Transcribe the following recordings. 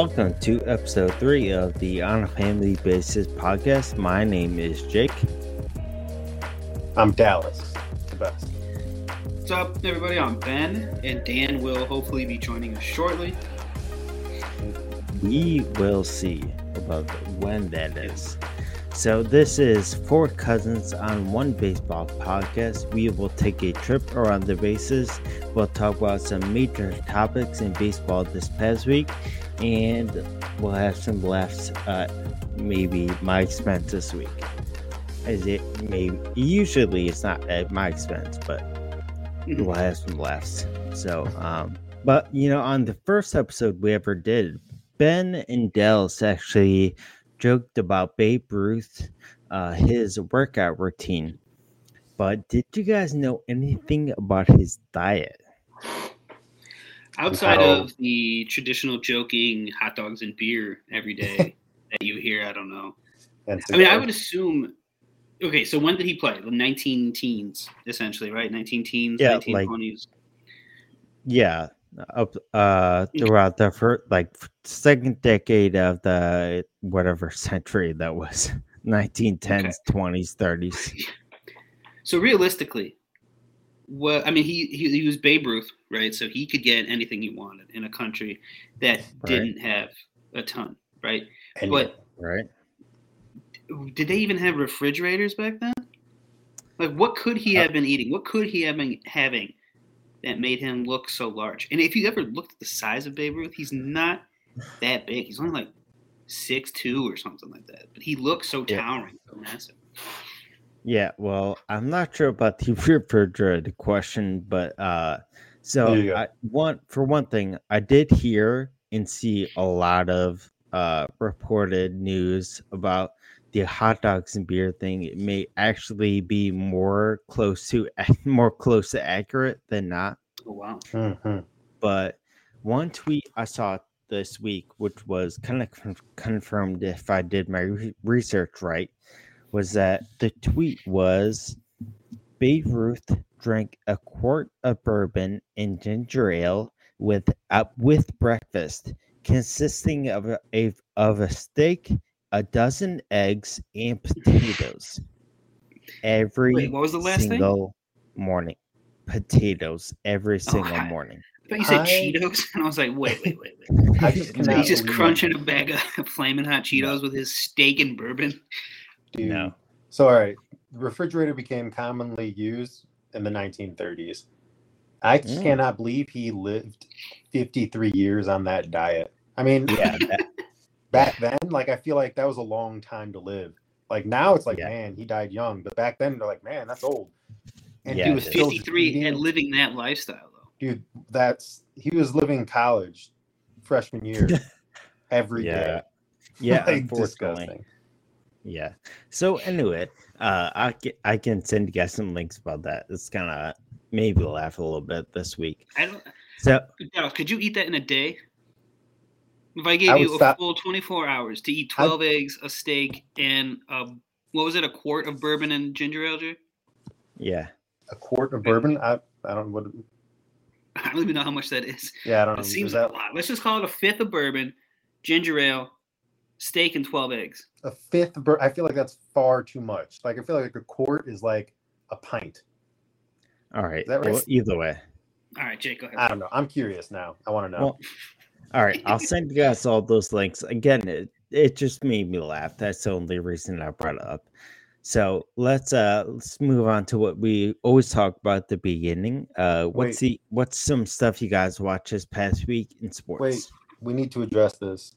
and welcome to episode three of the On a Family Basis podcast. My name is Jake. I'm Dallas, the best. What's up, everybody? I'm Ben, and Dan will hopefully be joining us shortly. We will see about when that is. So, this is Four Cousins on One Baseball podcast. We will take a trip around the bases. We'll talk about some major topics in baseball this past week, and we'll have some laughs at maybe my expense this week. As it may usually it's not at my expense, but we'll have some laughs. So, um, but you know, on the first episode we ever did, Ben and Dells actually joked about Babe Ruth, uh, his workout routine. But did you guys know anything about his diet? Outside No. of the traditional joking hot dogs and beer every day that you hear, I don't know. I mean, I would assume. Okay, so when did he play? The 19 teens, essentially, right? 19 teens, Yeah, like- 1920s. Yeah, up uh throughout the first like second decade of the whatever century that was 1910s 20s 30s So realistically, what I mean, he, he he was Babe Ruth, right? So he could get anything he wanted in a country that didn't have a ton, right? And But right did they even have refrigerators back then? Like, what could he Uh, have been eating? What could he have been having that made him look so large? And if you ever looked at the size of Babe Ruth, he's not that big. He's only like six two or something like that. But he looks so Yeah. towering, so massive. Yeah well i'm not sure about the refrigerated question but uh so There you go. I, one for one thing i did hear and see a lot of uh reported news about the hot dogs and beer thing it may actually be more close to more close to accurate than not Oh wow. Mhm. but one tweet I saw this week, which was kind of con- confirmed if I did my re- research right, was that the tweet was Babe Ruth drank a quart of bourbon and ginger ale with uh, with breakfast, consisting of a, a of a steak, a dozen eggs, and potatoes every Wait, what was the last thing? morning. Potatoes every single God. morning. I thought you said I- Cheetos, and I was like, wait, wait, wait, wait. I just So he's just believe- crunching a bag of flaming hot Cheetos with his steak and bourbon. Dude. No. So, all right, refrigerator became commonly used in the 1930s. I just Mm. cannot believe he lived 53 years on that diet. I mean, Yeah, that- back then, like I feel like that was a long time to live. Like now, it's like, Yeah. man, he died young. But back then, they're like, man, that's old. And Yeah, he was it is. still just 53 eating- and living that lifestyle, though. dude. That's he was living college freshman year every day. Yeah. yeah, Like, unfortunately. disgusting. Yeah. So anyway, uh, I can I can send you guys some links about that. It's kind of maybe laugh a little bit this week. I don't. So Dallas, could you eat that in a day? If I gave I you a stop- full 24 hours to eat I- 12 eggs, a steak, and a, what was it, a quart of bourbon and ginger ale, Jay? yeah, A quart of bourbon. I I don't what. I don't even know how much that is. Yeah, I don't know. It Is seems that a lot. Let's just call it a fifth of bourbon, ginger ale, steak, and 12 eggs. a fifth? Bur- I feel like that's far too much. Like I feel like a quart is like a pint. all right. Is that right? Well, either way, All right, Jake, go ahead. I don't know. I'm curious now. I want to know. Well, all right. I'll send you guys all those links again. It, it just made me laugh. That's the only reason I brought it up. So let's uh let's move on to what we always talk about at the beginning. Uh, what's the what's some stuff you guys watch this past week in sports? Wait, we need to address this.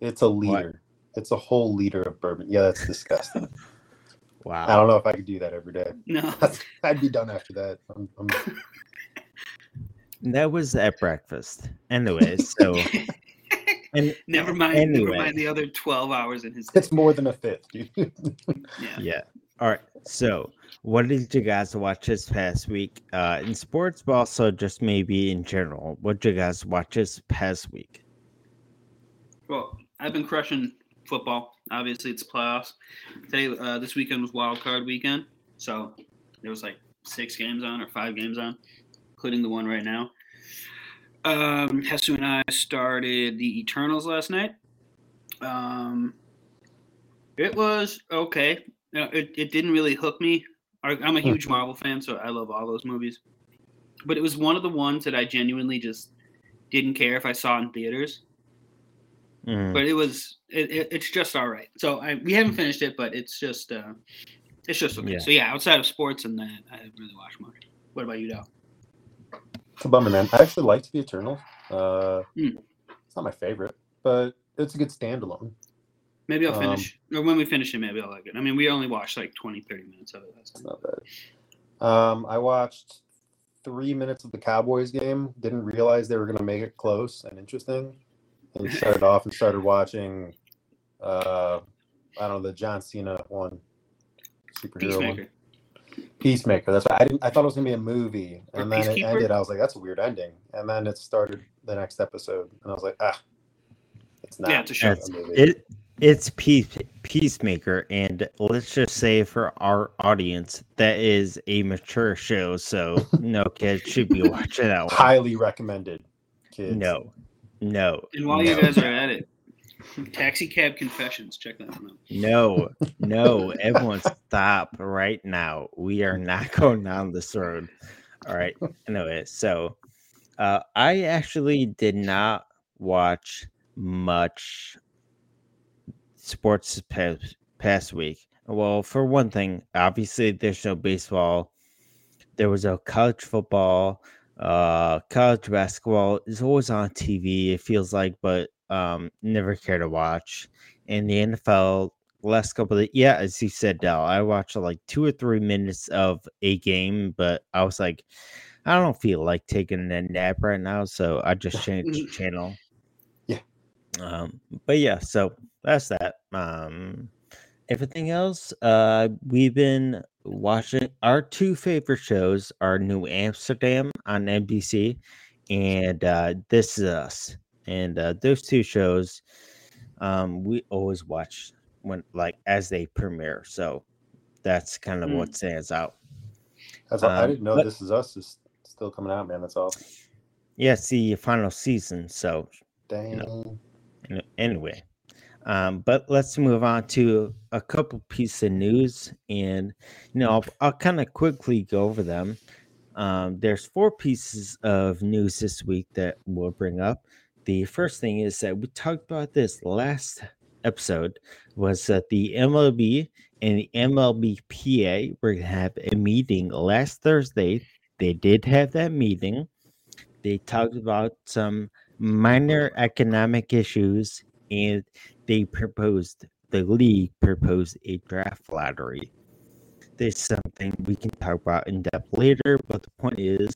It's a liter. It's a whole liter of bourbon. Yeah, that's disgusting. Wow. I don't know if I could do that every day. no. I'd be done after that. I'm, I'm, That was at breakfast. Anyways, so and never mind. Anyway. Never mind the other 12 hours in his. it's more than a fifth, dude. Yeah. yeah. All right. So, what did you guys watch this past week uh, in sports, but also just maybe in general? What did you guys watch this past week? Well, I've been crushing football. Obviously, it's playoffs. Today, uh, this weekend was wild card weekend, so there was like six games on or five games on, including the one right now. Um, Hesu and I started the Eternals last night. Um, it was okay. It, it didn't really hook me. I'm a Hmm. huge Marvel fan, so I love all those movies. But it was one of the ones that I genuinely just didn't care if I saw in theaters. Mm. But it was it, it, it's just all right. So I we haven't finished it, but it's just uh it's just okay. Yeah. So yeah, outside of sports and that, I haven't really watched much. What about you, Dal? It's a bummer, man. I actually liked the Eternals. Uh, Hmm. It's not my favorite, but it's a good standalone. Maybe I'll Um, finish, or when we finish it, maybe I'll like it. I mean, we only watched like 20, 30 minutes of it. That's not bad. Um, I watched three minutes of the Cowboys game. Didn't realize they were going to make it close and interesting. And started off and started watching. Uh, I don't know the John Cena one, superhero one. Peacemaker. Peacemaker. That's right. I didn't. I thought it was gonna be a movie, Or and then it Peacekeeper? ended. I was like, "That's a weird ending." And then it started the next episode, and I was like, "Ah, it's not." Yeah, it's a show. a movie." It it's peace, peacemaker, and let's just say for our audience that is a mature show, so no kids should be watching that one. Highly recommended, kids. No, no, And while no, you guys are at it, Taxi Cab Confessions, check that one out. no, no, everyone stop right now. We are not going down this road. All right. Anyway, so uh, I actually did not watch much sports past, past week. Well, for one thing, obviously there's no baseball. There was no college football. Uh, college basketball is always on TV. It feels like, but um, never care to watch. And the NFL last couple of yeah, as you said, Dell, I watched like two or three minutes of a game, but I was like, I don't feel like taking a nap right now, so I just changed channel. Yeah. Um, but yeah, so that's that. Um, everything else, uh, we've been watching our two favorite shows are New Amsterdam on NBC and uh, This Is Us. And uh, those two shows, um, we always watch when like as they premiere. So that's kind of Mm. what stands out. That's all, I Um, didn't know but- this is us is still coming out, man. That's all. Yeah, it's the final season. So Dang. An- anyway um but let's move on to a couple pieces of news and you know i'll, I'll kind of quickly go over them. Um there's four pieces of news this week that we'll bring up. The first thing is that we talked about this last episode was that the mlb and the mlbpa were gonna have a meeting last thursday. They did have that meeting. They talked about some minor economic issues and they proposed the league proposed a draft lottery. There's something we can talk about in depth later but the point is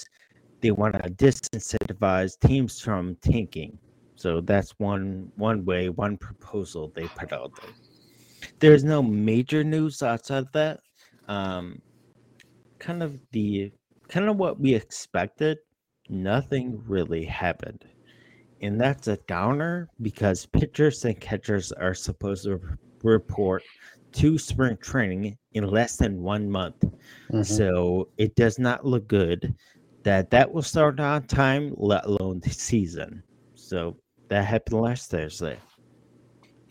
they want to disincentivize teams from tanking. So that's one one way one proposal they put out there. There's no major news outside of that. Um kind of the kind of what we expected nothing really happened and that's a downer because pitchers and catchers are supposed to report to spring training in less than one month. Mhm. So it does not look good that that will start on time, let alone the season. So that happened last Thursday.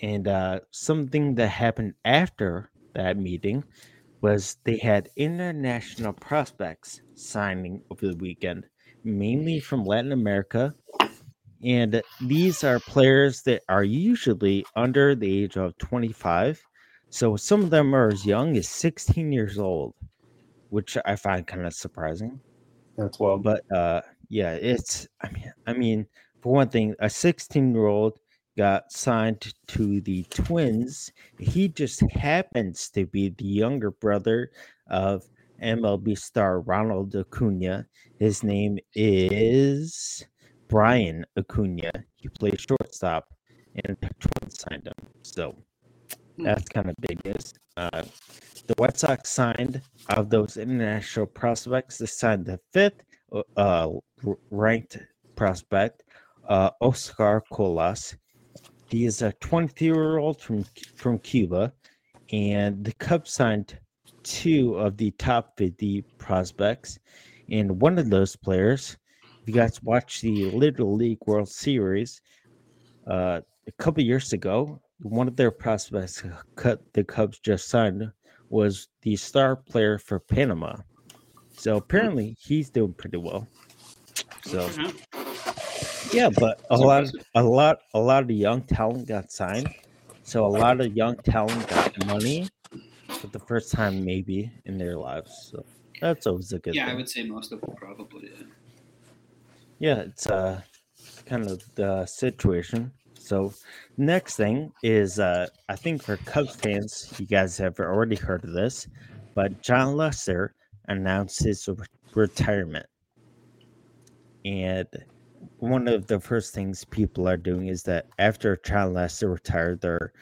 And uh, something that happened after that meeting was they had international prospects signing over the weekend, mainly from Latin America. And these are players that are usually under the age of 25. So some of them are as young as 16 years old, which I find kind of surprising. That's well. But uh yeah, it's I mean I mean for one thing, a 16 year old got signed to the Twins. He just happens to be the younger brother of MLB star Ronald Acuna. His name is Bryan Acuna. He plays shortstop, and the Twins signed him. So Hmm. that's kind of big news. Uh, the White Sox signed of those international prospects. They signed the fifth uh, ranked prospect, uh, Oscar Colas. He is a 23 year old from from Cuba, and the Cubs signed two of the top 50 prospects, and one of those players, you guys watched the Little League World Series uh, a couple years ago, one of their prospects cut the Cubs just signed was the star player for Panama. So apparently he's doing pretty well. So yeah, but a lot, impressive. a lot, a lot of young talent got signed. So a lot of young talent got money for the first time, maybe in their lives. So that's always a good Yeah, I would say most of them probably. Yeah. it's uh kind of the situation. So next thing is uh I think for Cubs fans, you guys have already heard of this, but Jon Lester announced his re- retirement. And one of the first things people are doing is that after Jon Lester retired, they're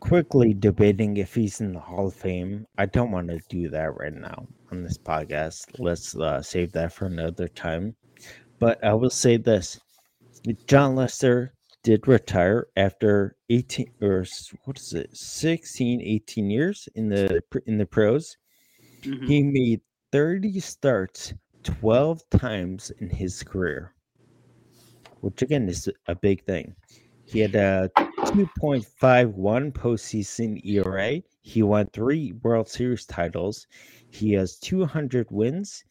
quickly debating if he's in the Hall of Fame. I don't want to do that right now on this podcast. Let's uh, save that for another time. But I will say this Jon Lester did retire after 18 or what is it 16 18 years in the in the pros Mhm. he made 30 starts 12 times in his career which again is a big thing he had a 2.51 postseason ERA. He won three World Series titles. He has 200 wins,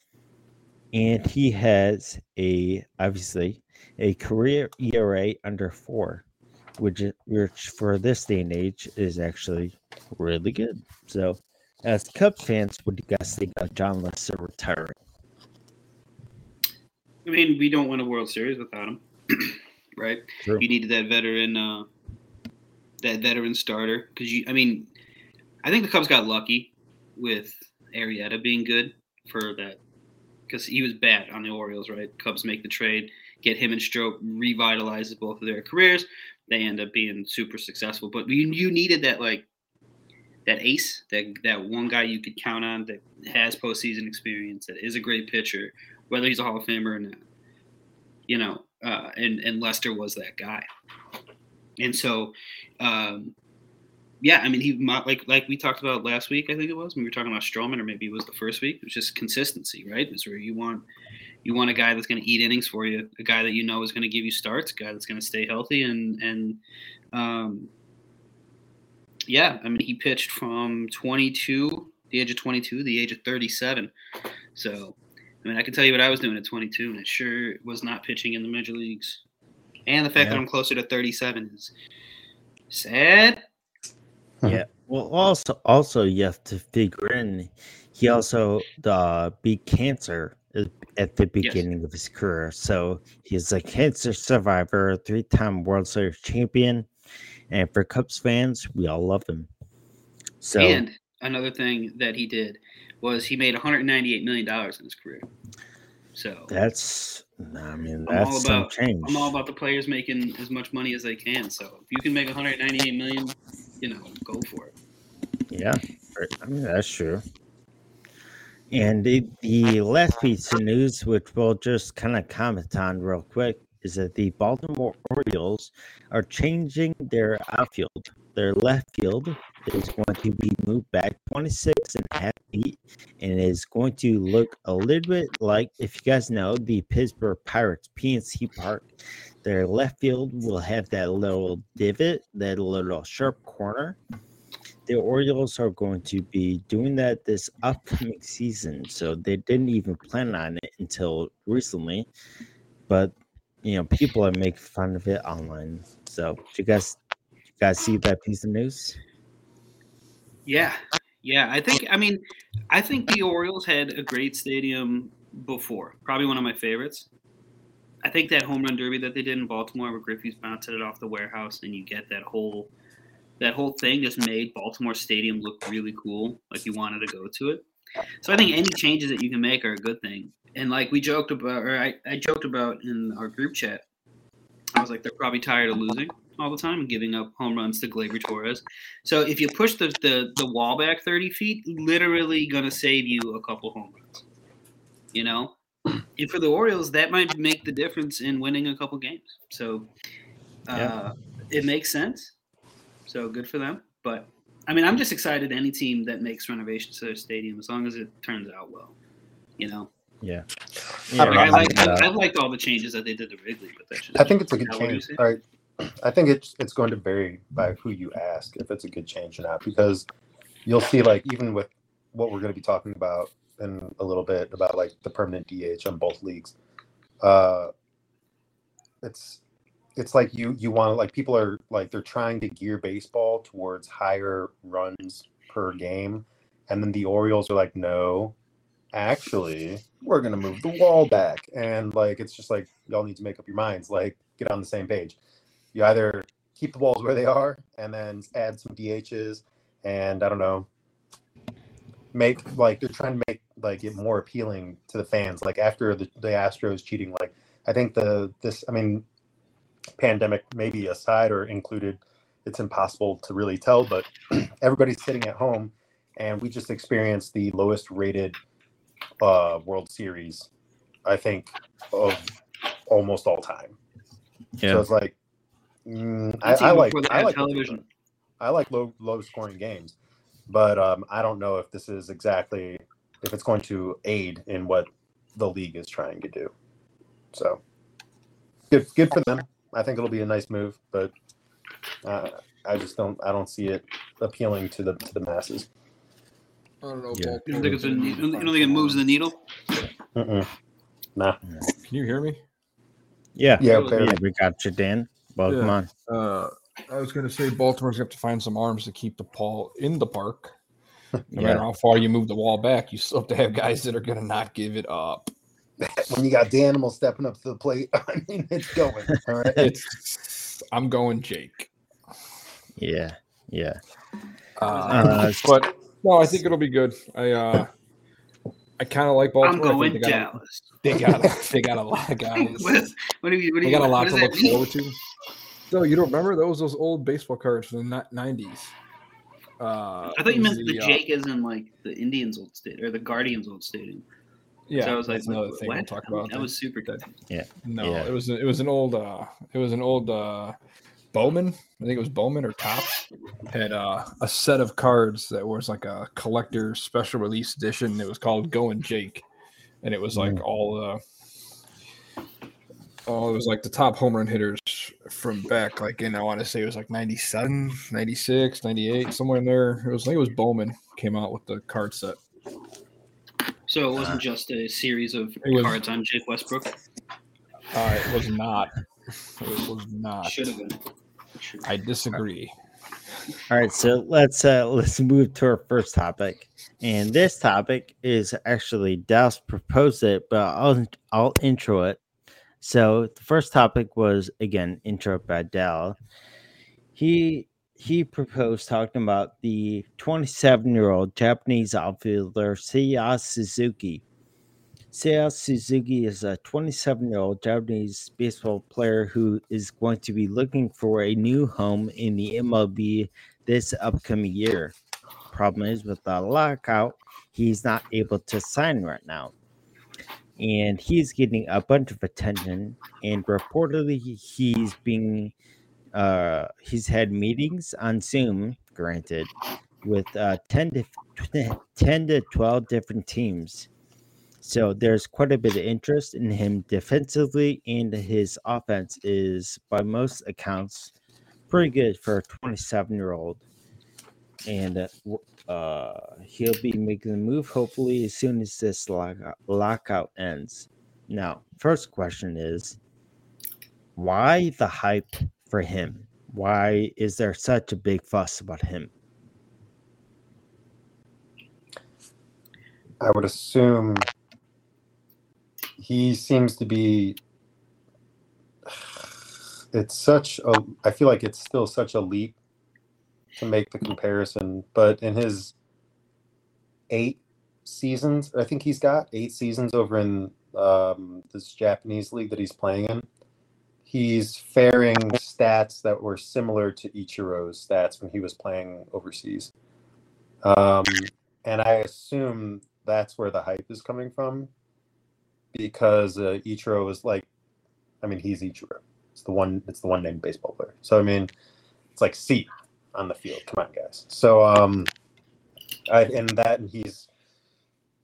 and he has a obviously a career ERA under four, which which for this day and age is actually really good. So, as Cubs fans, what do you guys think of Jon Lester retiring? I mean, we don't win a World Series without him, right? True. You needed that veteran, uh, that veteran starter because you. I mean, I think the Cubs got lucky with Arrieta being good for that because he was bad on the Orioles, right? Cubs make the trade, get him and Strop, revitalizes both of their careers. They end up being super successful, but you you needed that like that ace, that that one guy you could count on that has postseason experience, that is a great pitcher, whether he's a Hall of Famer or not. You know, uh, and and Lester was that guy, and so, um, yeah, I mean, he like like we talked about last week. I think it was when we were talking about Stroman, or maybe it was the first week. It was just consistency, right? It's where you want you want a guy that's going to eat innings for you, a guy that you know is going to give you starts, a guy that's going to stay healthy, and and um, yeah, I mean, he pitched from 22, the age of 22, the age of 37. So, I mean, I can tell you what I was doing at 22, and it sure was not pitching in the major leagues. And the fact Yeah. that I'm closer to 37 is sad. Yeah. Well, also, also you have to figure in he also uh, beat cancer at- the beginning of his career. So he's a cancer survivor, three-time World Series champion, and for Cubs fans, we all love him. So And another thing that he did was he made 198 million dollars in his career. So that's, I mean, I'm all that's some about- change. I'm all about the players making as much money as they can. So if you can make 198 million, you know, go for it. Yeah. I mean that's true. And the, the last piece of news, which we'll just kind of comment on real quick, is that the Baltimore Orioles are changing their outfield. Their left field is going to be moved back 26 and a half feet and is going to look a little bit like, if you guys know, the Pittsburgh Pirates PNC Park. Their left field will have that little divot, that little sharp corner the Orioles are going to be doing that this upcoming season. So they didn't even plan on it until recently. But you know, people are making fun of it online. So you guys you guys see that piece of news? Yeah, yeah. I think. I mean, I think the Orioles had a great stadium before. Probably one of my favorites. I think that home run derby that they did in Baltimore, where Griffey's bounced it off the warehouse, and you get that whole that whole thing just made Baltimore Stadium look really cool. Like you wanted to go to it. So I think any changes that you can make are a good thing. And like we joked about, or I, I joked about in our group chat, I was like, they're probably tired of losing all the time and giving up home runs to Gleyber Torres. So if you push the, the, the wall back 30 feet, literally going to save you a couple home runs. You know? And for the Orioles, that might make the difference in winning a couple games. So uh, Yeah. it makes sense. So good for them. But I mean, I'm just excited any team that makes renovations to their stadium as long as it turns out well. You know? Yeah. I Like, I Yeah, like I, I liked all the changes that they did to Wrigley, but that's just I think it's a good Now, what do you change. say? All right. I think it's it's going to vary by who you ask if it's a good change or not because you'll see like even with what we're going to be talking about in a little bit about like the permanent DH on both leagues. Uh it's it's like you you want to like people are like they're trying to gear baseball towards higher runs per game and then the Orioles are like no actually we're to move the wall back and like it's just like y'all need to make up your minds like get on the same page you either keep the walls where they are and then add some DHs and I don't know make like they're trying to make like it more appealing to the fans like after the, the Astros cheating like I think the this I mean pandemic maybe aside or included it's impossible to really tell but everybody's sitting at home and we just experienced the lowest rated uh World Series I think of almost all time so Yeah. it's like mm, I, I like I like television. I like low low scoring games, but um, I don't know if this is exactly if it's going to aid in what the league is trying to do. So good good for them. I think it'll be a nice move, but uh, I just don't I don't see it appealing to the to the masses. I don't know. Yeah. You don't think, it's a, you don't you don't think it moves the needle? Mm-mm. Nah. Can you hear me? Yeah. Yeah, Yeah, barely. Yeah, we got you, Dan. Welcome Yeah. on. Uh, I was going to say Baltimore's going to have to find some arms to keep the ball in the park. No Yeah. matter how far you move the wall back, you still have to have guys that are going to not give it up. when you got the animal stepping up to the plate, I mean it's going. All right. It's, I'm going Jake. Yeah. Yeah. Uh, Uh, but no, I think it'll be good. I uh, I kind of like Baltimore. I'm going they got, Dallas. they got they got a lot of guys. what, what do you? What do They you? got a lot to look mean? forward to. So you don't remember those those old baseball cards from the nineties? Uh, I thought you meant the uh, Jake is in like the Indians' old state or the Guardians' old stadium. Yeah, so I was like, that's another what? thing we'll talk about. That was super good. Yeah. No, Yeah. it was it was an old uh it was an old uh Bowman. I think it was Bowman or Topps had uh, a set of cards that was like a collector special release edition. It was called Going Jake, and it was like Mm. all uh oh it was like the top home run hitters from back like in I want to say it was like 97, 96, 98, somewhere in there. It was I think it was Bowman came out with the card set. So it wasn't just a series of was- cards on Jake Westbrook. Uh, it was not. It was not. Should have been. Should- I disagree. All right, so let's uh let's move to our first topic, and this topic is actually Dallas proposed it, but I'll I'll intro it. So the first topic was again intro by Dal. He he proposed talking about the 27 year old Japanese outfielder Seiya Suzuki. Seiya Suzuki is a 27 year old Japanese baseball player who is going to be looking for a new home in the MLB this upcoming year. Problem is, with the lockout, he's not able to sign right now. And he's getting a bunch of attention, and reportedly, he's being uh, he's had meetings on Zoom, granted, with uh, 10 to 10 to 12 different teams. So there's quite a bit of interest in him defensively, and his offense is, by most accounts, pretty good for a 27 year old. And uh, uh, he'll be making the move hopefully as soon as this lockout ends. Now, first question is why the hype for him? Why is there such a big fuss about him? I would assume he seems to be. It's such a. I feel like it's still such a leap to make the comparison, but in his eight seasons, I think he's got eight seasons over in um, this Japanese league that he's playing in. He's faring stats that were similar to Ichiro's stats when he was playing overseas. Um, and I assume that's where the hype is coming from because uh, Ichiro is like, I mean, he's Ichiro. It's the one. It's the one named baseball player. So I mean, it's like C on the field. Come on, guys. So um, I and that and he's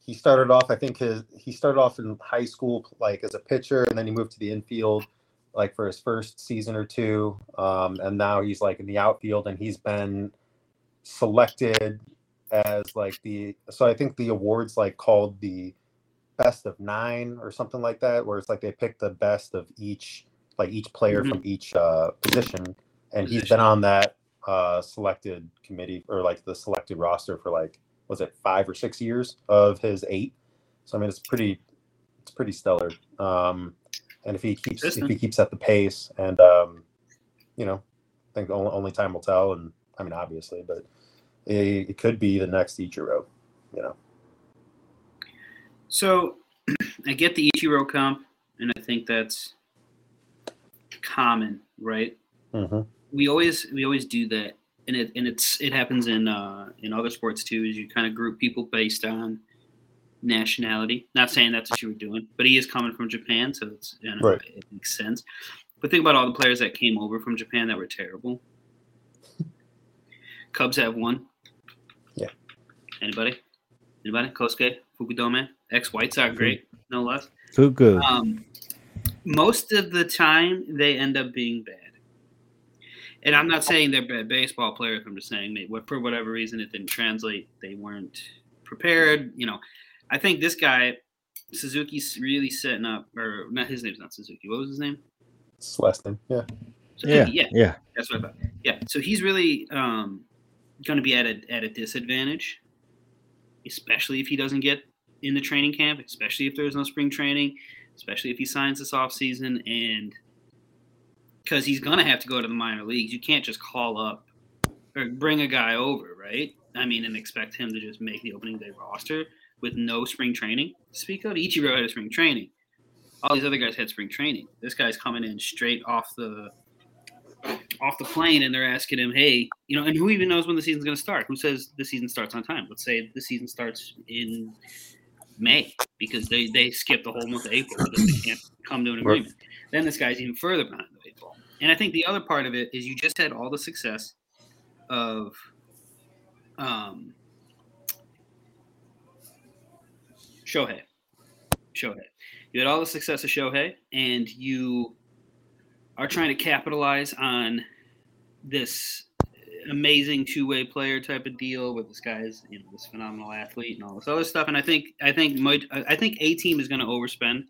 he started off. I think his he started off in high school like as a pitcher, and then he moved to the infield like for his first season or two, um, and now he's like in the outfield, and he's been selected as like the so I think the awards like called the best of nine or something like that, where it's like they pick the best of each like each player Mhm. from each uh, position, and he's been on that uh, selected committee or like the selected roster for like was it five or six years of his eight. So I mean, it's pretty it's pretty stellar. Um, and if he keeps if he keeps at the pace, and um, you know, I think only, only time will tell. And I mean, obviously, but it, it could be the next Ichiro. You know, So I get the Ichiro comp, and I think that's common, right? mm-hmm. We always we always do that, and it and it's it happens in uh, in other sports too. Is you kind of group people based on nationality. Not saying that's what you were doing, but he is coming from Japan, so it's you know, Right. it makes sense. But think about all the players that came over from Japan that were terrible. Cubs have one. Yeah. Anybody? Anybody? Kosuke, Fukudome, ex White Sox, great, no less. Fugu. Um, most of the time, they end up being bad. And I'm not saying they're bad baseball players. I'm just saying they, for whatever reason it didn't translate. They weren't prepared. You know, I think this guy Suzuki's really setting up, or not his name's not Suzuki. What was his name? it's last name. Yeah, yeah, yeah, yeah. that's what I thought. Yeah, so he's really um, going to be at a at a disadvantage, especially if he doesn't get in the training camp, especially if there's no spring training, especially if he signs this off season, and because he's going to have to go to the minor leagues. You can't just call up or bring a guy over, right? I mean, and expect him to just make the opening day roster with no spring training. Speak of Ichiro had a spring training. All these other guys had spring training. This guy's coming in straight off the off the plane and they're asking him, hey, you know, and who even knows when the season's going to start? Who says the season starts on time? Let's say the season starts in May because they, they skipped the whole month of April because they can't come to an agreement. Then this guy's even further behind the eight ball. And I think the other part of it is you just had all the success of um, Shohei. Shohei. You had all the success of Shohei, and you are trying to capitalize on this amazing two-way player type of deal with this guy's you know this phenomenal athlete and all this other stuff and i think i think might i think a team is going to overspend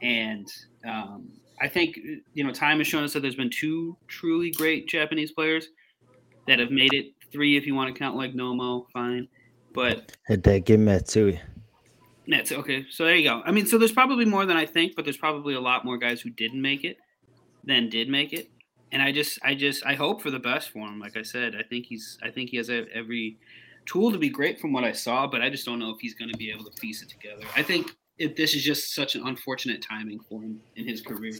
and um, i think you know time has shown us that there's been two truly great japanese players that have made it three if you want to count like nomo fine but Hideki Matsui. that's okay. So there you go. I mean, so there's probably more than I think, but there's probably a lot more guys who didn't make it than did make it. And I just, I just, I hope for the best for him. Like I said, I think he's, I think he has every tool to be great from what I saw, but I just don't know if he's going to be able to piece it together. I think it, this is just such an unfortunate timing for him in his career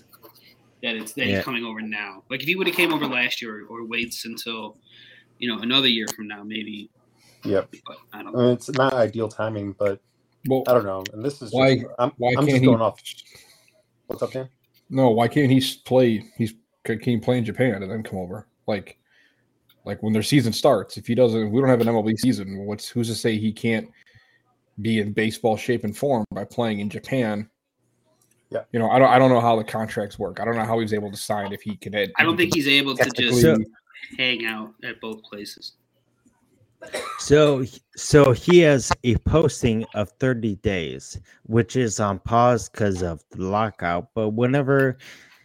that it's that Yeah. he's coming over now. Like if he would have came over last year or, or waits until, you know, another year from now, maybe. yep. But I don't I know. mean, it's not ideal timing, but Well, I don't know. And this is Why- Just, I'm, why I'm can't just he? going off. What's up, Dan? No, why can't he play? He's can he play in Japan and then come over? Like, like when their season starts. If he doesn't, if we don't have an MLB season. What's who's to say he can't be in baseball shape and form by playing in Japan? Yeah. You know, I don't. I don't know how the contracts work. I don't know how he's able to sign if he can. I don't think he's able to just So- hang out at both places. So, so he has a posting of 30 days, which is on pause because of the lockout. But whenever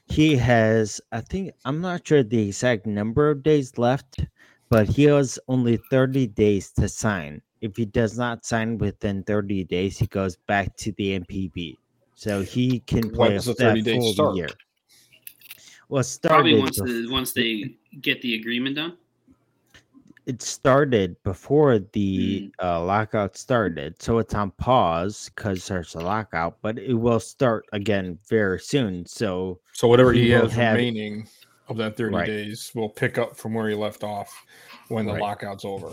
he has, I think I'm not sure the exact number of days left, but he has only 30 days to sign. If he does not sign within 30 days, he goes back to the NPB. So he can play does the that 30 days full start? year. Well, it Probably once bef- the, once they get the agreement done. it started before the uh, lockout started, so it's on pause because there's a lockout, but it will start again very soon. So So whatever he he, has have- remaining of that thirty Right. days will pick up from where he left off when the Right. lockout's over.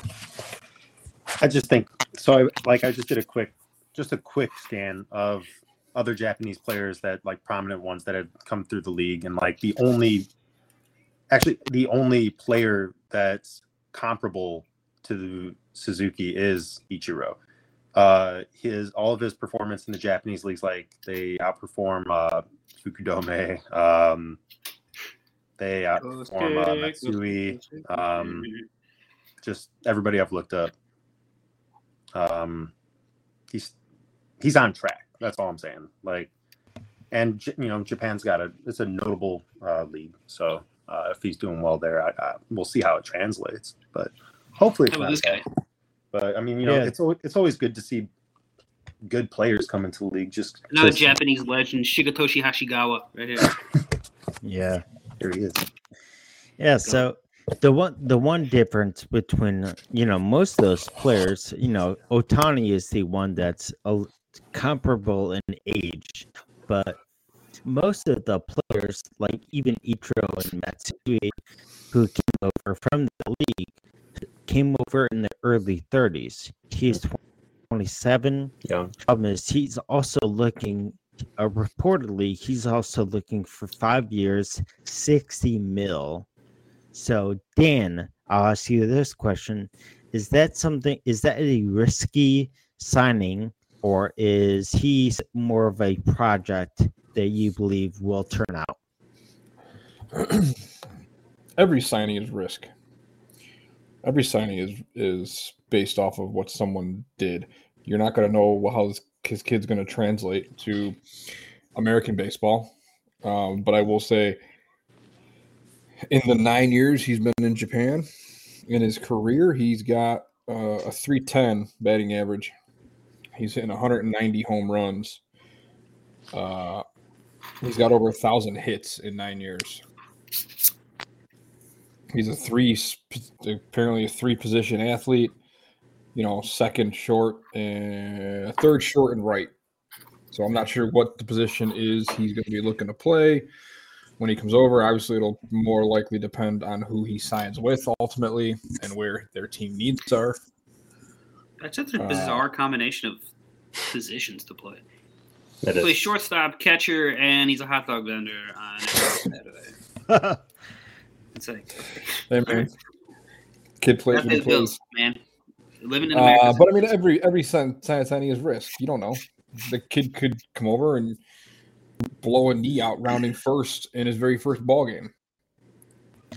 I just think so. I, like I just did a quick, just a quick scan of other Japanese players that like prominent ones that had come through the league, and like the only, actually the only player that's comparable to Suzuki is Ichiro. uh, his all of his performance in the Japanese leagues, like they outperform uh, Fukudome. Um, they outperform uh, Matsui. Um, just everybody I've looked up. Um, he's he's on track. That's all I'm saying. Like, and you know, Japan's got a it's a notable uh, league. So uh, if he's doing well there, I, I, we'll see how it translates. But hopefully, it's not this guy? But I mean, you know, Yeah. it's al- it's always good to see good players come into the league. Just Another just- Japanese legend, Shigatoshi Hashigawa, right here. Yeah. Here he is. Yeah, so the one the one difference between you know most of those players, you know, Ohtani is the one that's a, comparable in age, but most of the players, like even Ichiro and Matsui, who came over from the league, came over in the early 30s. He's 27. Yeah. Problem is, he's also looking. Uh, reportedly, he's also looking for five years, 60 mil. So, Dan, I'll ask you this question: Is that something? Is that a risky signing, or is he more of a project that you believe will turn out? Every signing is risk. Every signing is is based off of what someone did. You're not going to know how his, his kid's going to translate to American baseball. Um, but I will say, in the nine years he's been in Japan, in his career, he's got uh, a 310 batting average. He's hitting 190 home runs. Uh, he's got over a thousand hits in nine years. He's a three, apparently a three position athlete. You know, second short and third short and right. So I'm not sure what the position is he's going to be looking to play when he comes over. Obviously, it'll more likely depend on who he signs with ultimately and where their team needs are. That's such a Uh, bizarre combination of positions to play. That He plays is. shortstop, catcher, and he's a hot dog vendor on Saturday. It's like Hey, man, kid plays that what he pays bills, man. Living in America. Uh, but I mean, every every sign- sign- signing is risk. You don't know. The kid could come over and blow a knee out rounding first in his very first ball game.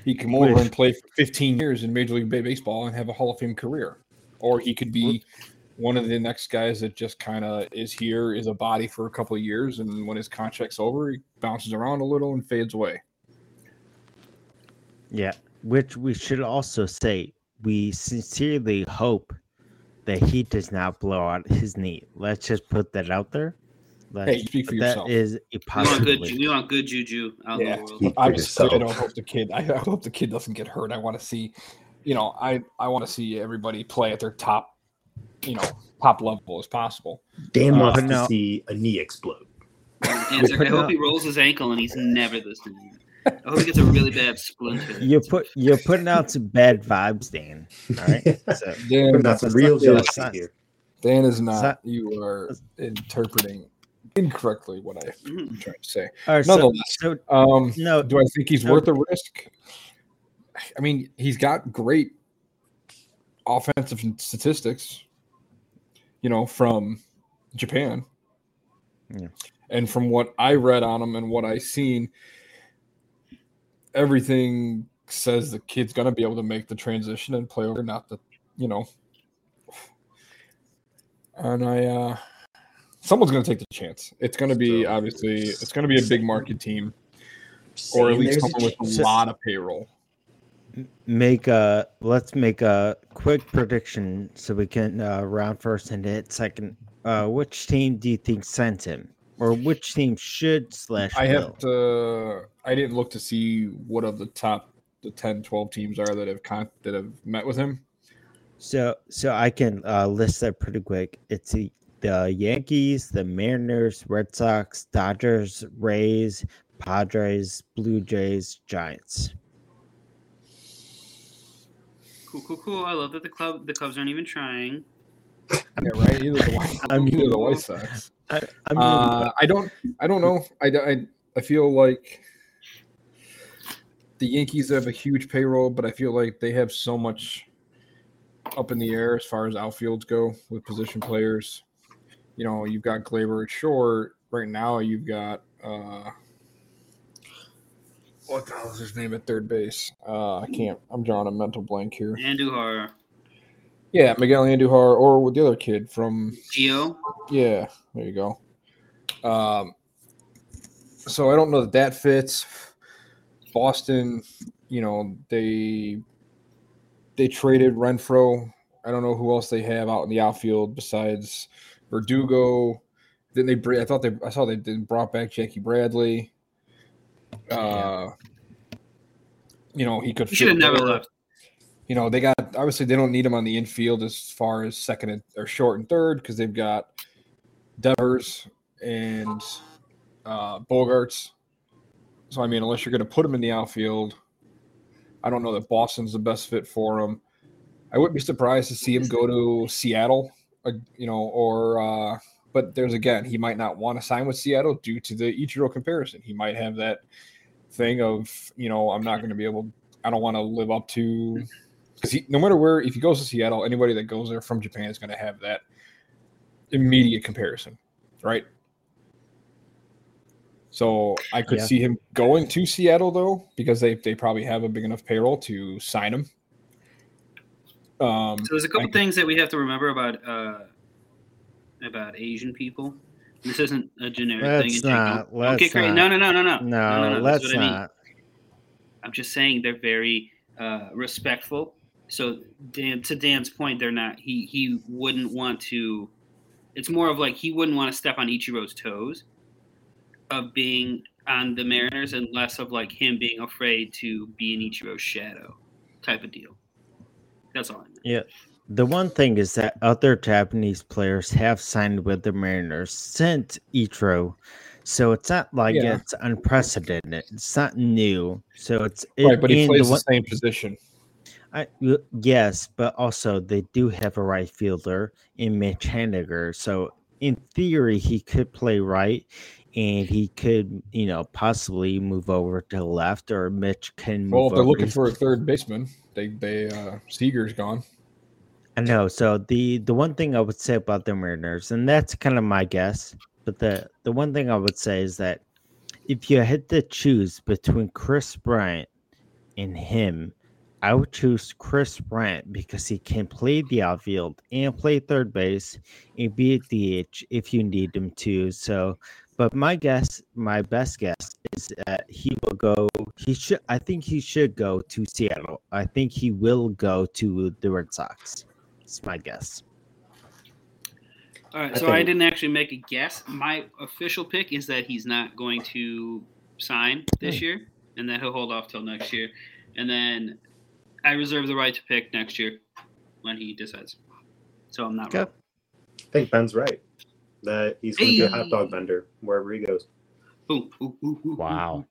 He could come over Wish. and play for 15 years in Major League Baseball and have a Hall of Fame career, or he could be one of the next guys that just kind of is here, is a body for a couple of years, and when his contract's over, he bounces around a little and fades away. Yeah, which we should also say we sincerely hope that he does not blow out his knee. Let's just put that out there. Let's- Hey, speak for that yourself. is a we want good. possibility. We want good juju out Yeah. in the world. Speak for Obviously, I don't hope the kid. I, I hope the kid doesn't get hurt. I want to see, you know, I I want to see everybody play at their top, you know, top level as possible. Dan Uh, wants to no. see a knee explode. And like, I hope out- he rolls his ankle and he's never this again. I hope he gets a really bad splinter. You're put you're putting out some bad vibes, Dan. All right. So, Dan, Putting out some real Yeah, jealousy here. Dan is not. that- you are interpreting incorrectly what I'm trying to say. all right, Nonetheless, so um, no, do I think he's No. worth the risk? I mean, he's got great offensive statistics, you know, from Japan. Yeah. And from what I read on him and what I seen, everything says the kid's going to be able to make the transition and play over. Not that, you know. And I, uh, someone's going to take the chance. It's going to be obviously, it's going to be a big market team or at least someone with a lot of payroll. make a let's make a quick prediction so we can uh, round first and hit second. Uh, which team do you think sent him, or which team should slash I will? have to. I didn't look to see what of the top the 10, 12 teams are that have con- that have met with him. So, so I can uh, list that pretty quick. It's the, the Yankees, the Mariners, Red Sox, Dodgers, Rays, Padres, Blue Jays, Giants. Cool, cool, cool. I love that the club, the Cubs aren't even trying. Yeah, right. Either the White, I mean- either the White Sox. I, I mean, Uh, I don't. I don't know. I, I I feel like the Yankees have a huge payroll, but I feel like they have so much up in the air as far as outfields go with position players. You know, you've got Gleyber at short. Right now, you've got uh, what the hell is his name at third base? Uh, I can't. I'm drawing a mental blank here. Andujar, Yeah, Miguel Andujar or with the other kid from Gio. yeah, there you go. Um, so I don't know that that fits. Boston, you know, they they traded Renfroe. I don't know who else they have out in the outfield besides Verdugo. Then they I thought they I saw they brought back Jackie Bradley. Uh, you know, he could He should have never left. you know, they got obviously they don't need him on the infield as far as second and, or short and third because they've got Devers and uh, Bogaerts. So I mean, unless you're going to put him in the outfield, I don't know that Boston's the best fit for him. I wouldn't be surprised to see him go to Seattle, uh, you know, or uh, but there's again, he might not want to sign with Seattle due to the Ichiro comparison. He might have that thing of you know, I'm not going to be able. I don't want to live up to because no matter where, if he goes to Seattle, anybody that goes there from Japan is going to have that immediate comparison, right? So I could Yeah. see him going to Seattle though, because they they probably have a big enough payroll to sign him. Um, So there's a couple I- things that we have to remember about uh, about Asian people. This isn't a generic thing. Let's in general. not. Let's okay, great. not. No, no, no, no, no. No, no, let's That's what I mean. I'm just saying they're very uh, respectful. So Dan, to Dan's point, they're not. He he wouldn't want to. It's more of like he wouldn't want to step on Ichiro's toes of being on the Mariners, and less of like him being afraid to be in Ichiro's shadow, type of deal. That's all I meant. The one thing is that other Japanese players have signed with the Mariners since Ichiro, so it's not like Yeah. it's unprecedented. It's not new. So it's right, but he plays the the same position. I, y- yes, but also they do have a right fielder in Mitch Haniger. So in theory, he could play right, and he could, you know, possibly move over to the left, or Mitch can move. Well, if they're looking for a third baseman, they they uh Seager's gone. I know. So the the one thing I would say about the Mariners, and that's kind of my guess, but the the one thing I would say is that if you had to choose between Kris Bryant and him, I would choose Kris Bryant because he can play the outfield and play third base and be a DH if you need him to. So, but my guess, my best guess is that he will go. He should. I think he should go to Seattle. I think he will go to the Red Sox. It's my guess. All right, so I think- didn't actually make a guess. My official pick is that he's not going to sign this hmm. year, and that he'll hold off till next year, and then I reserve the right to pick next year when he decides. So I'm not. Okay. wrong. I think Ben's right. That he's going to be a hot dog vendor wherever he goes. Ooh, ooh, ooh, ooh, ooh, Wow.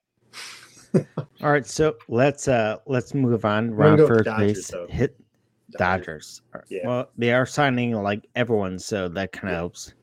All right, so let's uh let's move on. gonna Round first Dodgers, base. Hit Dodgers. All right, Yeah. Well, they are signing like everyone, so that kind of helps.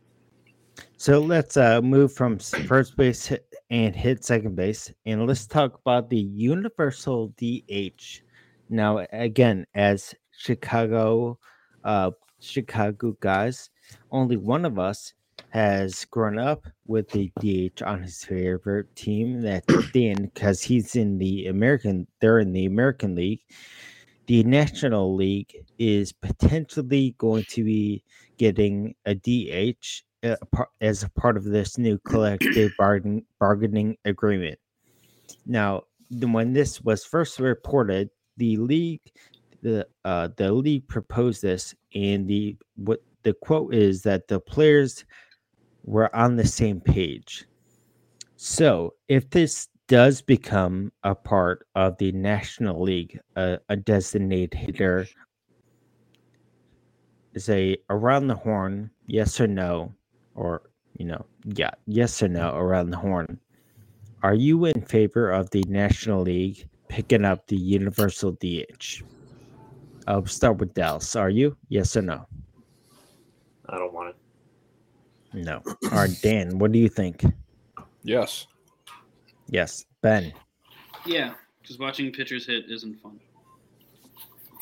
So let's uh move from first base hit and hit second base, and let's talk about the universal DH. Now, again, as Chicago, uh, Chicago guys, only one of us has grown up with the DH on his favorite team. That's Dan, because he's in the American. They're in the American League. The National League is potentially going to be getting a DH uh, as a part of this new collective bargain, bargaining agreement. Now, when this was first reported, the league, the uh, the league proposed this, and the what the quote is that the players were on the same page. So, if this does become a part of the National League, uh, a designated hitter is a around the horn, yes or no, or you know, yeah, yes or no around the horn. Are you in favor of the National League picking up the Universal DH? I'll start with Dallas. Are you? Yes or no? I don't want it. No. All right, Dan, what do you think? Yes. Yes. Ben. Yeah, because watching pitchers hit isn't fun.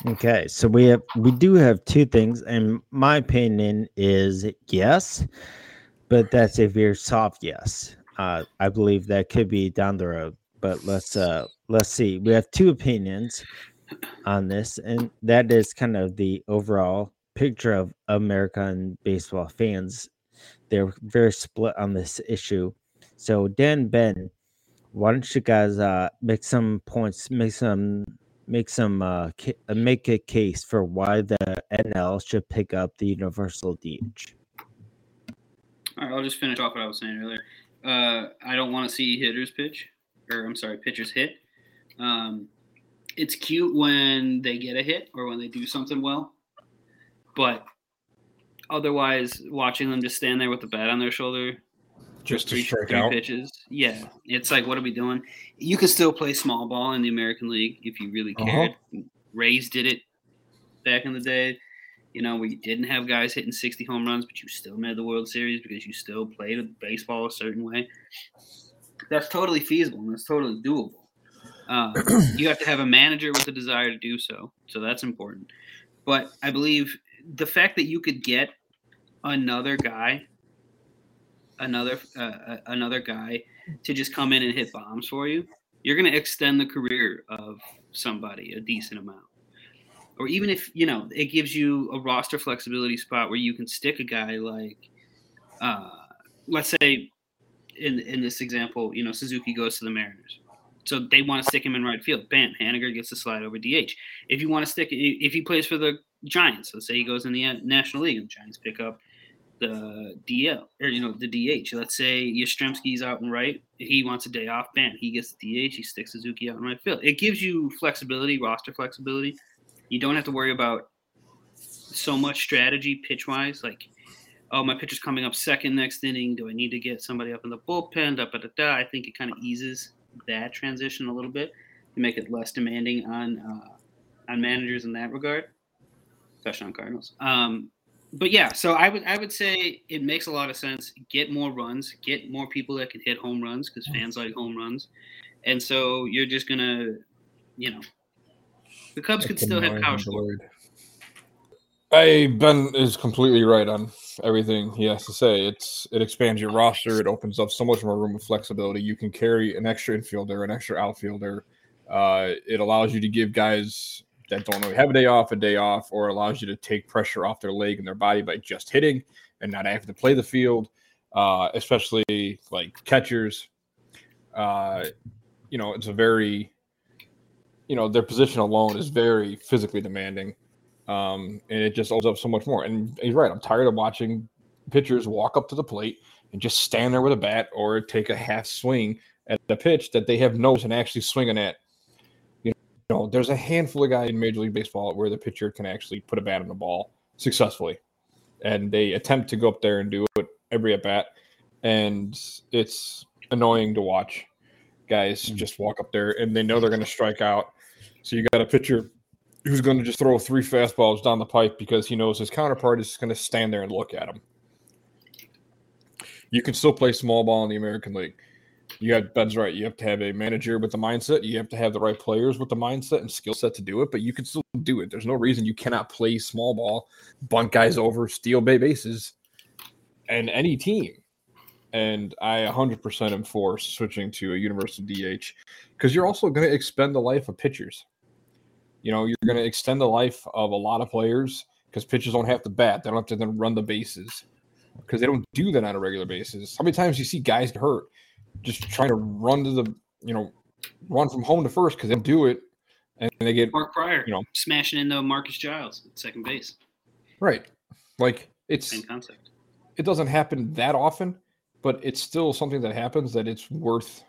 Okay, so we have we do have two things, and my opinion is yes, but that's a very soft yes. Uh, I believe that could be down the road, but let's uh let's see. We have two opinions on this, and that is kind of the overall picture of American baseball fans. They're very split on this issue. So Dan Ben, why don't you guys uh make some points, make some make some uh ca- uh, make a case for why the NL should pick up the universal DH. All right, I'll just finish off what I was saying earlier. Uh, I don't want to see hitters pitch, or I'm sorry, pitchers hit. Um, it's cute when they get a hit or when they do something well, but otherwise, watching them just stand there with the bat on their shoulder, Just to three, strike three out. pitches, yeah, it's like, what are we doing? You could still play small ball in the American League if you really Uh-huh. cared. Rays did it back in the day you know, where you didn't have guys hitting 60 home runs, but you still made the World Series because you still played baseball a certain way. That's totally feasible and that's totally doable. Uh, you have to have a manager with a desire to do so. So that's important. But I believe the fact that you could get another guy, another uh, uh, another guy to just come in and hit bombs for you, you're going to extend the career of somebody a decent amount. Or even if you know it gives you a roster flexibility spot where you can stick a guy like uh, let's say in in this example you know suzuki goes to the mariners. So they want to stick him in right field. Bam haniger gets to slide over dh if you want to stick if he plays for the giants let's say he goes in the uh, national league and the giants pick up the DL or you know the DH. Let's say Yastrzemski's out in right, he wants a day off. Bam, he gets the DH. He sticks Suzuki out in right field. It gives you flexibility, roster flexibility. You don't have to worry about so much strategy pitch wise. Like, oh, my pitcher's coming up second next inning. Do I need to get somebody up in the bullpen? Da, da, da, da. I think it kind of eases that transition a little bit to make it less demanding on uh, on managers in that regard, on Cardinals. Um, but yeah, so I would I would say it makes a lot of sense. Get more runs, get more people that can hit home runs because fans like home runs, and so you're just gonna, you know, the Cubs could still have power score. I Ben is completely right on everything he has to say. It's it expands your roster. It opens up so much more room of flexibility. You can carry an extra infielder, an extra outfielder. Uh, it allows you to give guys that don't really have a day off a day off, or allows you to take pressure off their leg and their body by just hitting and not having to play the field. Uh, especially like catchers. Uh, you know, it's a very you know their position alone is very physically demanding um, and it just opens up so much more. And he's right. I'm tired of watching pitchers walk up to the plate and just stand there with a bat or take a half swing at the pitch that they have nose and actually swinging at. You know, there's a handful of guys in Major League Baseball where the pitcher can actually put a bat on the ball successfully, and they attempt to go up there and do it every at bat, and it's annoying to watch. Guys hmm. just walk up there and they know they're going to strike out. So you got a pitcher who's going to just throw three fastballs down the pipe because he knows his counterpart is going to stand there and look at him. You can still play small ball in the American League. You have Ben's right. You have to have a manager with the mindset. You have to have the right players with the mindset and skill set to do it, but you can still do it. There's no reason you cannot play small ball, bunt guys over, steal bay bases, and any team. And I 100% am for switching to a universal DH because you're also going to expend the life of pitchers. You know, you're going to extend the life of a lot of players because pitchers don't have to bat. They don't have to then run the bases because they don't do that on a regular basis. How many times you see guys hurt just trying to run to the, you know, run from home to first because they don't do it and they get Mark Prior, You know. smashing into Marcus Giles at second base. right. Like it's Same concept. it doesn't happen that often, but it's still something that happens that it's worth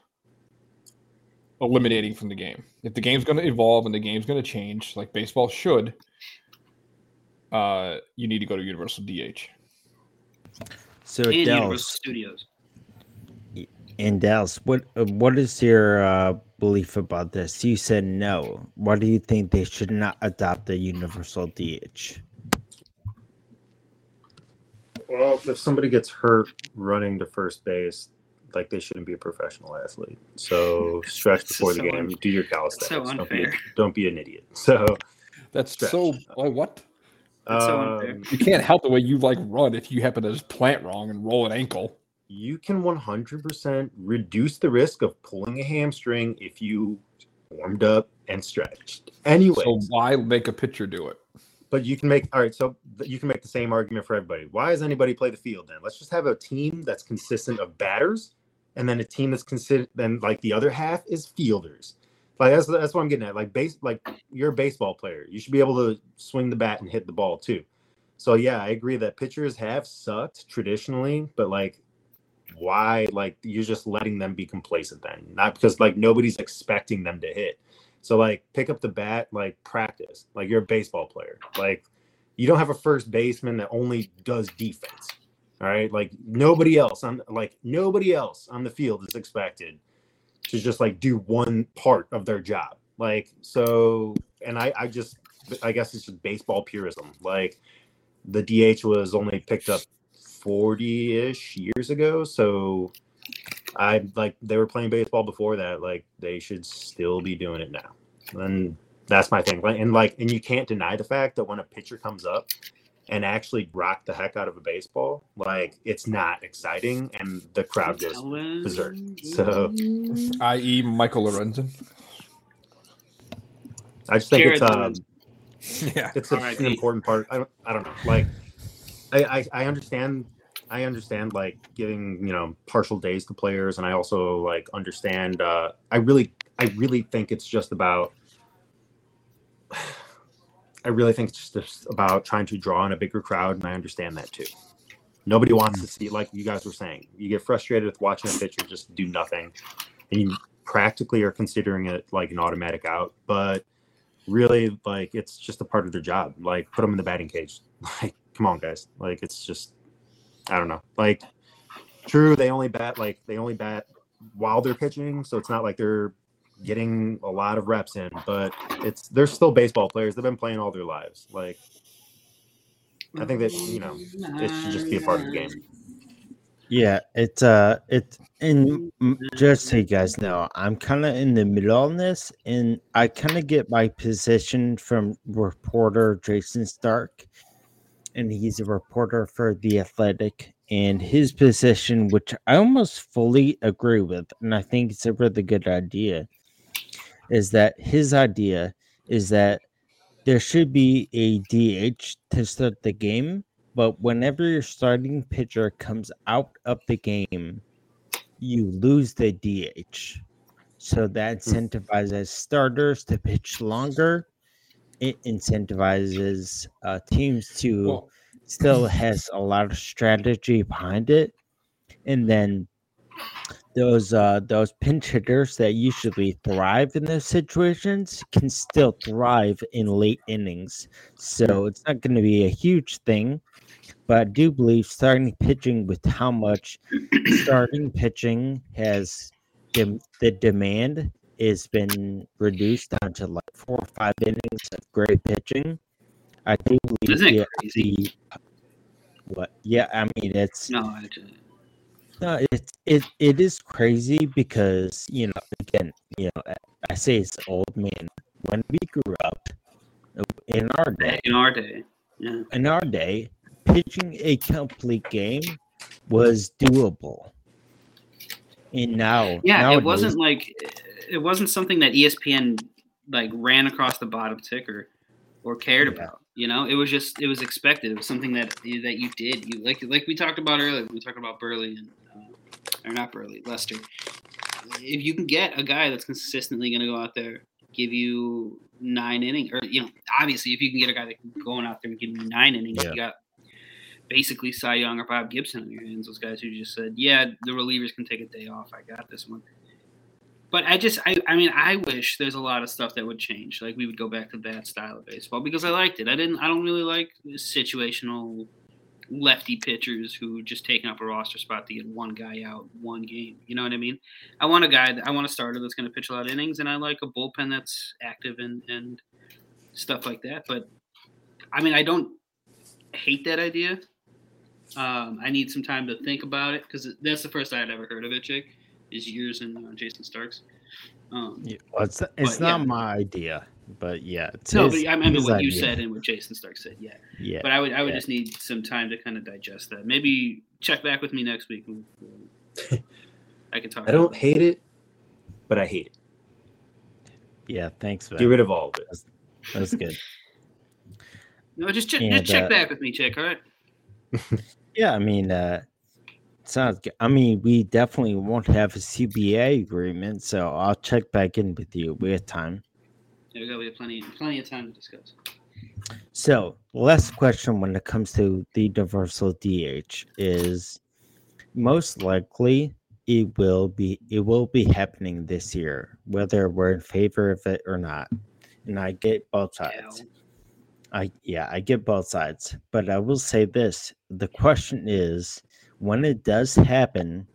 eliminating from the game. If the game's going to evolve and the game's going to change, like baseball should, uh, you need to go to universal DH. So And Universal Dallas, Studios. In Dallas, what uh, what is your uh, belief about this? You said no. Why do you think they should not adopt the universal DH? Well, if somebody gets hurt running to first base, like they shouldn't be a professional athlete. So stretch This is before the so game, un- do your so calisthenics. don't, be, unfair. don't be an idiot. So That's Stretch. so. Oh, what? That's so unfair. Um, You can't help the way you like run if you happen to just plant wrong and roll an ankle. You can 100% reduce the risk of pulling a hamstring if you warmed up and stretched. Anyway, So why make a pitcher do it? but you can make all right. So you can make the same argument for everybody. Why does anybody play the field then? Let's just have a team that's consistent of batters, and then a team that's considered. Then like the other half is fielders. Like that's that's what I'm getting at. Like base, like you're a baseball player. You should be able to swing the bat and hit the ball too. So yeah, I agree that pitchers have sucked traditionally, but like why like you're just letting them be complacent then not because like nobody's expecting them to hit. So like pick up the bat like practice like you're a baseball player like you don't have a first baseman that only does defense all right? Like nobody else on like nobody else on the field is expected to just like do one part of their job like so and i i just i guess it's just baseball purism like the dh was only picked up 40-ish years ago so i like they were playing baseball before that like they should still be doing it now and that's my thing and like and you can't deny the fact that when a pitcher comes up and actually rock the heck out of a baseball like it's not exciting and the crowd goes berserk. So- I.e., Michael Lorenzen. i just think Jared it's um Yeah. it's a, R.I.P. an important part. I don't, I don't know. Like, I, I, I understand, I understand like giving you know partial days to players, and I also like understand. Uh, I really, I really think it's just about. I really think it's just about trying to draw in a bigger crowd, and I understand that too. Nobody wants to see, like you guys were saying, you get frustrated with watching a pitcher just do nothing, and you practically are considering it like an automatic out. But really like it's just a part of their job like put them in the batting cage like come on guys like it's just i don't know. Like true they only bat like they only bat while they're pitching so it's not like they're getting a lot of reps in but it's they're still baseball players. They've been playing all their lives. Like i think that you know it should just be a part of the game. Yeah, it's uh, it's and just so you guys know, I'm kind of in the middle on this, and I kind of get my position from reporter Jayson Stark, and he's a reporter for the Athletic, and his position, which I almost fully agree with, and I think it's a really good idea, is that his idea is that there should be a DH to start the game but whenever your starting pitcher comes out of the game, you lose the DH. So that hmm. incentivizes starters to pitch longer. It incentivizes uh, teams to Well, still has a lot of strategy behind it, and then those uh, those pinch hitters that usually thrive in those situations can still thrive in late innings. So it's not going to be a huge thing, but I do believe starting pitching with how much starting pitching has dem- the demand has been reduced down to like four or five innings of great pitching. I do believe Isn't it the- crazy? what? Yeah, I mean it's No, no, it's it it is crazy because you know again you know I- I say it's old man when we grew up in our day in our day. Yeah. in our day pitching a complete game was doable and now Yeah, nowadays, it wasn't like it wasn't something that ESPN like ran across the bottom ticker or cared Yeah. about. You know, it was just it was expected. It was something that that you did. You like like we talked about earlier. We talked about Buehrle and uh, or not Buehrle, Lester. If you can get a guy that's consistently going to go out there, give you nine innings, or you know, obviously, if you can get a guy that can go out there and give you nine innings, Yeah. you got basically Cy Young or Bob Gibson on your hands. Those guys who just said, "Yeah, the relievers can take a day off. I got this one." But I just, I, I mean, I wish there's a lot of stuff that would change. Like we would go back to that style of baseball because I liked it. I didn't, I don't really like situational lefty pitchers who just taking up a roster spot to get one guy out one game. You know what I mean? I want a guy, that, I want a starter that's going to pitch a lot of innings, and I like a bullpen that's active and and stuff like that. But I mean, I don't hate that idea. Um, I need some time to think about it because that's the first I had ever heard of it, Jake. Is yours and uh, Jayson Stark's. Um, Yeah, well, it's it's But, not yeah. my idea But yeah, No, his- but I remember his what you said and what Jayson Stark said. Yeah, Yeah, but I would I would Yeah. just need some time to kind of digest that. Maybe check back with me next week. and we'll- I can talk. I don't hate it, but I hate it. yeah. Thanks, Get rid of all of it. That's good. No, just check, And, just check uh, back with me, check. All right. Yeah, I mean, uh, sounds good. I mean, we definitely won't have a CBA agreement, so I'll check back in with you. We have time. There we go. We have plenty plenty of time to discuss. So, last question when it comes to the universal DH is most likely it will be it will be happening this year, whether we're in favor of it or not. And I get both sides. I yeah, I get both sides, but I will say this: the question is, when it does happen,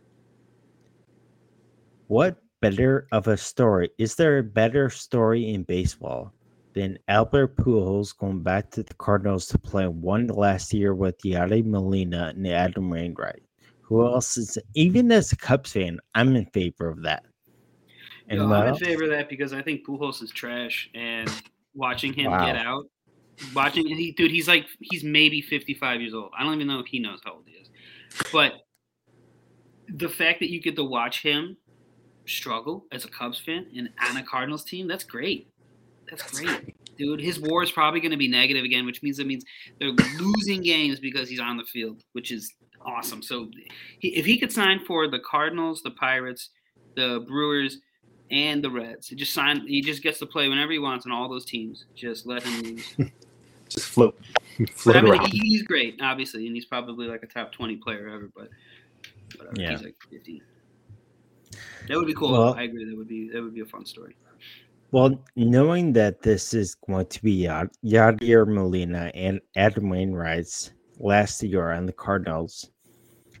what better of a story is there? A better story in baseball than Albert Pujols going back to the Cardinals to play one last year with Yadi Molina and Adam Wainwright? Who else is? Even as a Cubs fan, I'm in favor of that. And I'm in favor of that because I think Pujols is trash, and watching him Wow. get out, watching he, dude, he's like he's maybe 55 years old. I don't even know if he knows how old he is, but the fact that you get to watch him struggle as a Cubs fan and on a Cardinals team, that's great. That's great, dude. His WAR is probably going to be negative again, which means it means they're losing games because he's on the field, which is awesome. So, he, if he could sign for the Cardinals, the Pirates, the Brewers, and the Reds, he just sign. He just gets to play whenever he wants on all those teams. Just let him lose. Just float, float I mean, around. he's great, obviously, and he's probably like a top twenty player ever. But whatever, Yeah. he's like fifty. That would be cool. Well- I agree. That would be that would be a fun story. Well, knowing that this is going to be Yad- Yadier Molina and Adam Wainwright's last year on the Cardinals,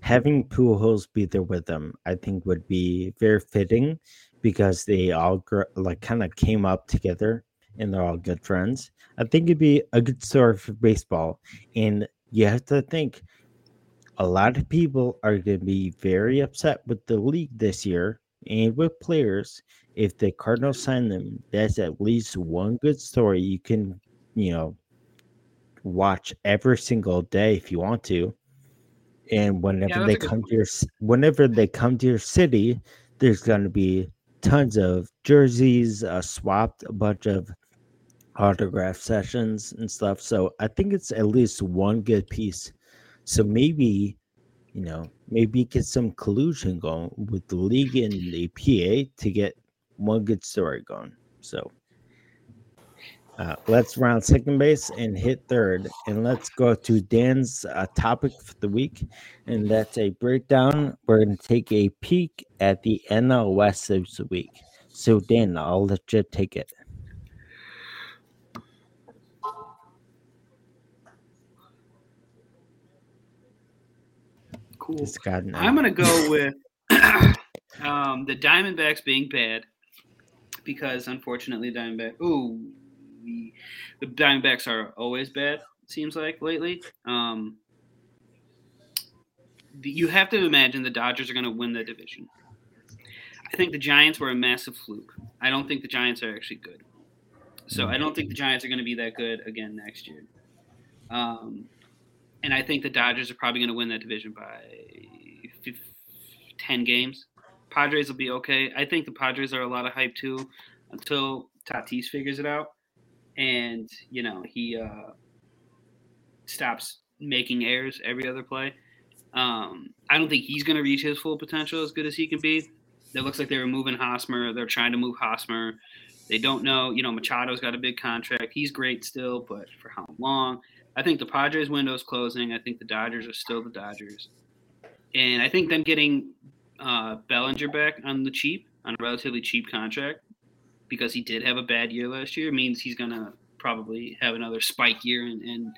having Pujols be there with them, I think would be very fitting because they all gr- like kind of came up together and they're all good friends. I think it'd be a good story for baseball, and you have to think a lot of people are going to be very upset with the league this year and with players if the Cardinals sign them, that's at least one good story you can, you know, watch every single day if you want to. And whenever that's they come to your, whenever they come to your city, there's going to be tons of jerseys, uh, swapped a bunch of autograph sessions and stuff. So I think it's at least one good piece. So maybe, you know, maybe get some collusion going with the league and the PA to get one good story going. So uh, let's round second base and hit third. And let's go to Dan's uh, topic for the week. And that's a breakdown. We're going to take a peek at the NL West this week. So, Dan, I'll let you take it. Cool. I'm gonna go with um, the Diamondbacks being bad because unfortunately, Diamondback. Ooh, the, the Diamondbacks are always bad. Seems like lately. Um, the, you have to imagine the Dodgers are going to win the division. I think the Giants were a massive fluke. I don't think the Giants are actually good. So I don't think the Giants are going to be that good again next year. Um, and I think the Dodgers are probably going to win that division by fif- 10 games. Padres will be okay. I think the Padres are a lot of hype too until Tatis figures it out and, you know, he uh, stops making errors every other play. Um, I don't think he's going to reach his full potential as good as he can be. It looks like they were moving Hosmer. They're trying to move Hosmer. They don't know. You know, Machado's got a big contract. He's great still, but for how long? I think the Padres window is closing. I think the Dodgers are still the Dodgers. And I think them getting uh, Bellinger back on the cheap, on a relatively cheap contract, because he did have a bad year last year, means he's to probably have another spike year and, and,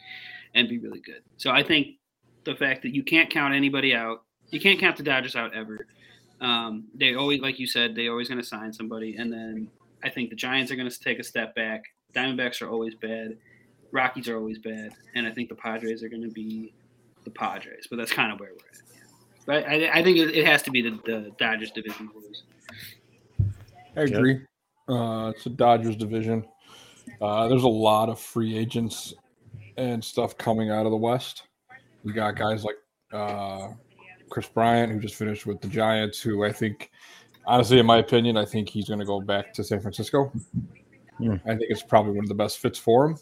and be really good. So I think the fact that you can't count anybody out, you can't count the Dodgers out ever. Um, they always, like you said, they always going to sign somebody. And then I think the Giants are going to take a step back. Diamondbacks are always bad. Rockies are always bad, and I think the Padres are going to be the Padres. But that's kind of where we're at. Yeah. But I, I think it, it has to be the, the Dodgers division to lose. I agree. Uh, it's a Dodgers division. Uh, there's a lot of free agents and stuff coming out of the West. You got guys like uh, Kris Bryant, who just finished with the Giants, who I think, honestly, in my opinion, I think he's going to go back to San Francisco. Hmm. I think it's probably one of the best fits for him.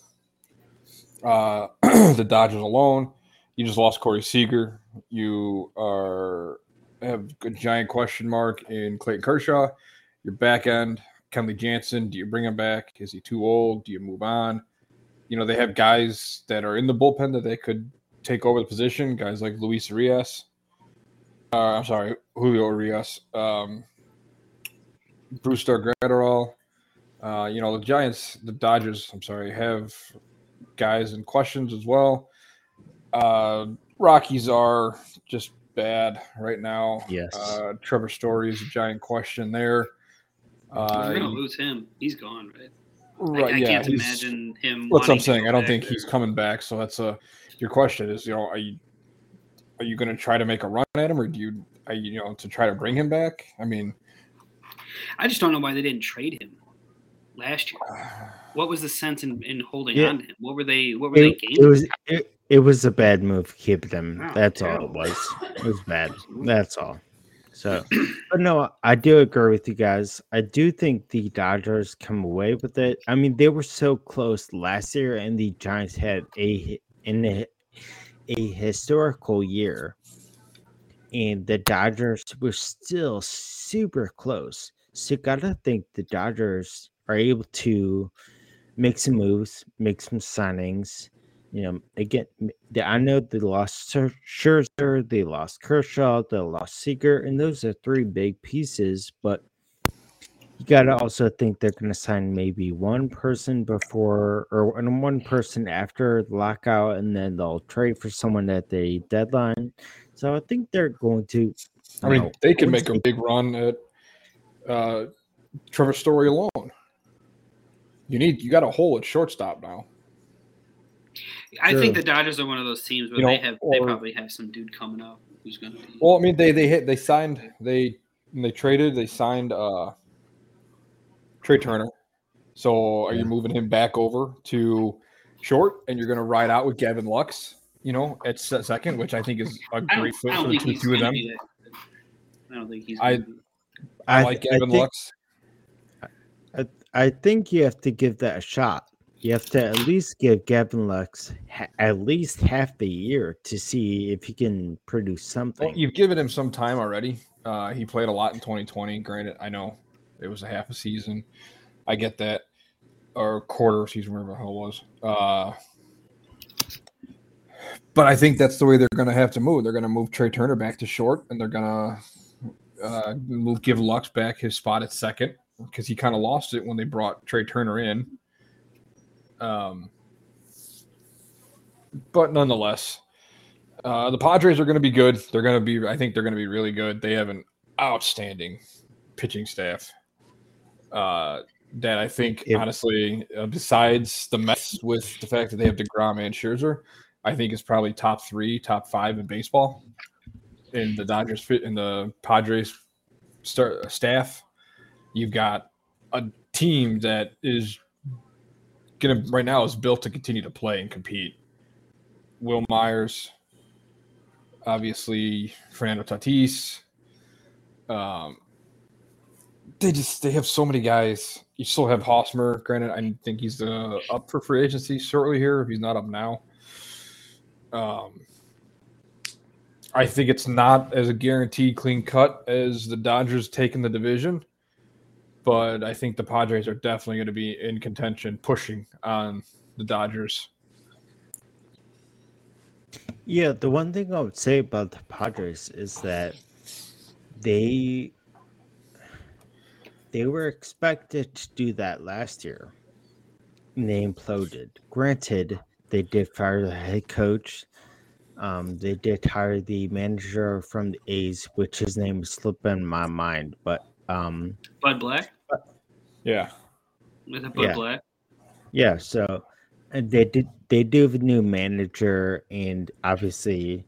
Uh, the Dodgers alone, you just lost Corey Seager. You are have a giant question mark in Clayton Kershaw. Your back end, Kenley Jansen. Do you bring him back? Is he too old? Do you move on? You know, they have guys that are in the bullpen that they could take over the position. Guys like Luis Arias. Uh, I'm sorry, Julio Arias. Um, Brusdar Graterol. Uh, you know, the Giants, the Dodgers, I'm sorry, have guys in questions as well. Uh, Rockies are just bad right now. Yes. Uh, Trevor Story is a giant question there. Uh, We're gonna lose him. He's gone, right? right, I, I yeah, can't imagine him. That's what I'm saying. I don't think there. he's coming back. So that's a your question is, you know, are you are you going to try to make a run at him, or do you are you, you know to try to bring him back? I mean, I just don't know why they didn't trade him last year. What was the sense in, in holding Yeah. on to him? What were they? What were they It, gaining? it was it, it was a bad move Keep them. Oh, That's all it was. It was bad. That's all. So, but no, I do agree with you guys. I do think the Dodgers come away with it. I mean, they were so close last year, and the Giants had a in a, a historical year, and the Dodgers were still super close. So, you gotta think the Dodgers are able to make some moves, make some signings. You know, again, the- I know they lost Scher- Scherzer, they lost Kershaw, they lost Seager, and those are three big pieces. But you got to also think they're going to sign maybe one person before or and one person after the lockout, and then they'll trade for someone at the deadline. So I think they're going to. I you mean, know, they can make a big run at uh, Trevor Story alone. You need you got a hole at shortstop now. I think the Dodgers are one of those teams where You know, they have they probably have some dude coming up who's going to be. Well, I mean, they they hit they signed they when they traded they signed uh Trea Turner. So are you moving him back over to short and you're going to ride out with Gavin Lux? You know, at second, which I think is a great fit I for the two, of them. I don't think he's. I- I, I like th- I Gavin think- Lux. I, think you have to give that a shot. You have to at least give Gavin Lux ha- at least half the year to see if he can produce something. Well, you've given him some time already. Uh, he played a lot in 2020. Granted, I know it was a half a season. I get that, or quarter season, whatever the hell it was. Uh, but I think that's the way they're going to have to move. They're going to move Trea Turner back to short, and they're going to uh, give Lux back his spot at second because he kind of lost it when they brought Trea Turner in. Um, but nonetheless, uh, the Padres are going to be good. They're going to be. I think they're going to be really good. They have an outstanding pitching staff. Uh, that I think, honestly, uh, besides the mess with the fact that they have Degrom and Scherzer, I think it's probably top three, top five in baseball. In the Dodgers fit in the Padres start staff, you've got a team that is gonna right now is built to continue to play and compete. Wil Myers, obviously Fernando Tatis. Um, they just they have so many guys. You still have Hosmer. Granted, I think he's uh, up for free agency shortly here. If he's not up now, um, I think it's not as a guaranteed clean cut as the Dodgers taking the division. But I think the Padres are definitely going to be in contention, pushing on the Dodgers. Yeah, the one thing I would say about the Padres is that they they were expected to do that last year. And they imploded. Granted, they did fire the head coach. Um, they did hire the manager from the A's, which his name is slipping my mind, but um, Bud Black Yeah, with a Bud Yeah. Black. Yeah, so they did they do have a new manager and obviously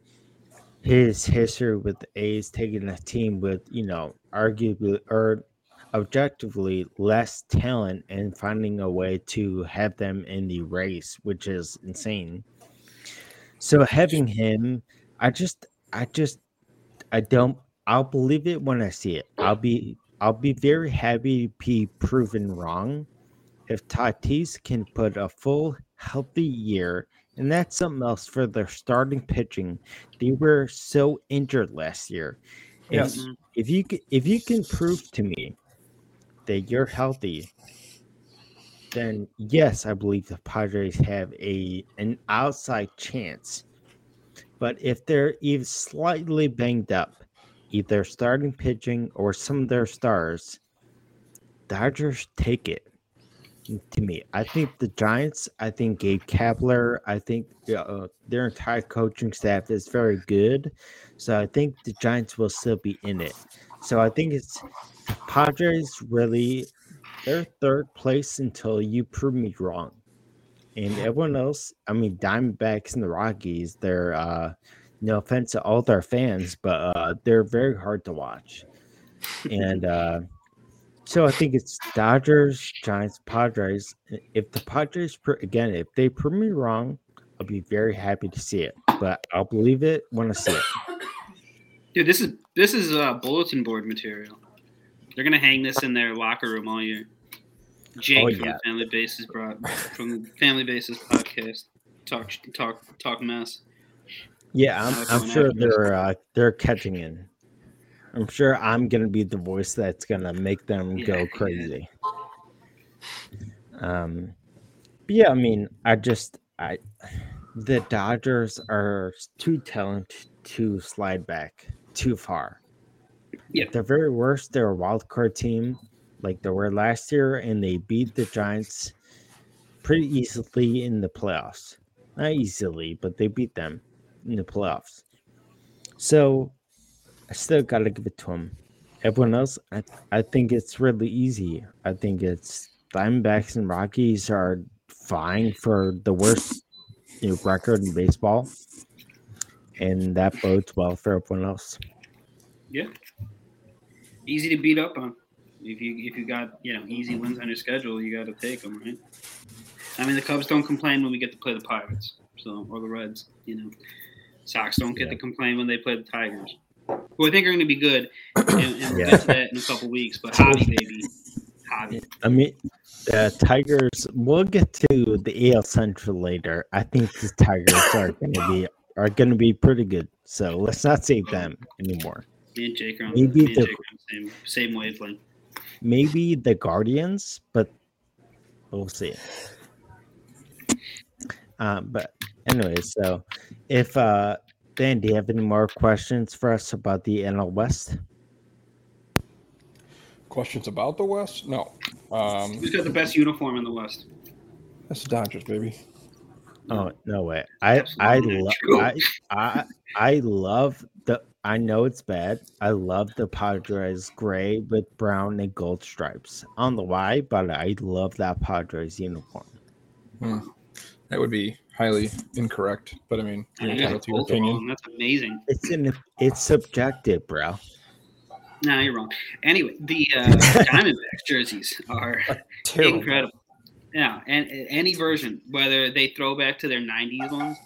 his history with the A's taking a team with, you know, arguably or objectively less talent and finding a way to have them in the race, which is insane. So having him, I just, I just, I don't. I'll believe it when I see it. I'll be, I'll be very happy to be proven wrong if Tatis can put a full healthy year, and that's something else for their starting pitching. They were so injured last year. If- Yes. Mm-hmm. If you can, if you can prove to me that you're healthy, then yes, I believe the Padres have a an outside chance. But if they're even slightly banged up, either starting pitching or some of their stars, Dodgers take it. To me, I think the Giants. I think Gabe Kapler. I think uh, their entire coaching staff is very good. So I think the Giants will still be in it. So I think it's Padres really they're third place until you prove me wrong. And everyone else, I mean Diamondbacks and the Rockies, they're uh no offense to all their fans, but uh they're very hard to watch. And uh so I think it's Dodgers, Giants, Padres. If the Padres again, if they prove me wrong, I'll be very happy to see it. But I'll believe it when I see it. Dude, this is this is uh, bulletin board material. They're gonna hang this in their locker room all year. Jake Oh, from yeah. the Family Basis brought from the Family Basis podcast. Talk talk talk mess. Yeah, I'm, I'm sure they're uh, they're catching in. I'm sure I'm gonna be the voice that's gonna make them Yeah, go yeah. crazy. Um, but yeah, I mean, I just I the Dodgers are too talented to slide back too far. Yeah. At their very worst, they're a wild card team like they were last year, and they beat the Giants pretty easily in the playoffs. Not easily, but they beat them in the playoffs. So I still got to give it to them. Everyone else, I, I think it's really easy. I think it's Diamondbacks and Rockies are fine for the worst you know, record in baseball, and that bodes well for everyone else. Yeah. Easy to beat up on. If you if you got you know easy wins on your schedule, you got to take them, right? I mean, the Cubs don't complain when we get to play the Pirates, so or the Reds. You know, Sox don't get Yeah. to complain when they play the Tigers, who I think are going to be good, and, and we'll get to that in a couple weeks. But Javi, baby, Javi. I mean, the Tigers. We'll get to the AL Central later. I think the Tigers are going to be are going to be pretty good. So let's not save them anymore. Me and Jake are on, Maybe the- Jake are on the same same wavelength. Maybe the Guardians, but we'll see. Uh, but anyway, so if uh, Dan, do you have any more questions for us about the NL West? Questions about the West? No. Um, Who's got the best uniform in the West? that's the Dodgers, baby. Oh no way! I I Absolutely not love. I, I I love the. I know it's bad. I love the Padres gray with brown and gold stripes. I don't know why, but I love that Padres uniform. That would be highly incorrect, but I mean, you're entitled to your both of opinion. That's amazing. It's in it's subjective, bro. No, you're wrong. Anyway, the uh, Diamondbacks jerseys are Terrible. incredible. Yeah, and and any version, whether they throw back to their '90s ones,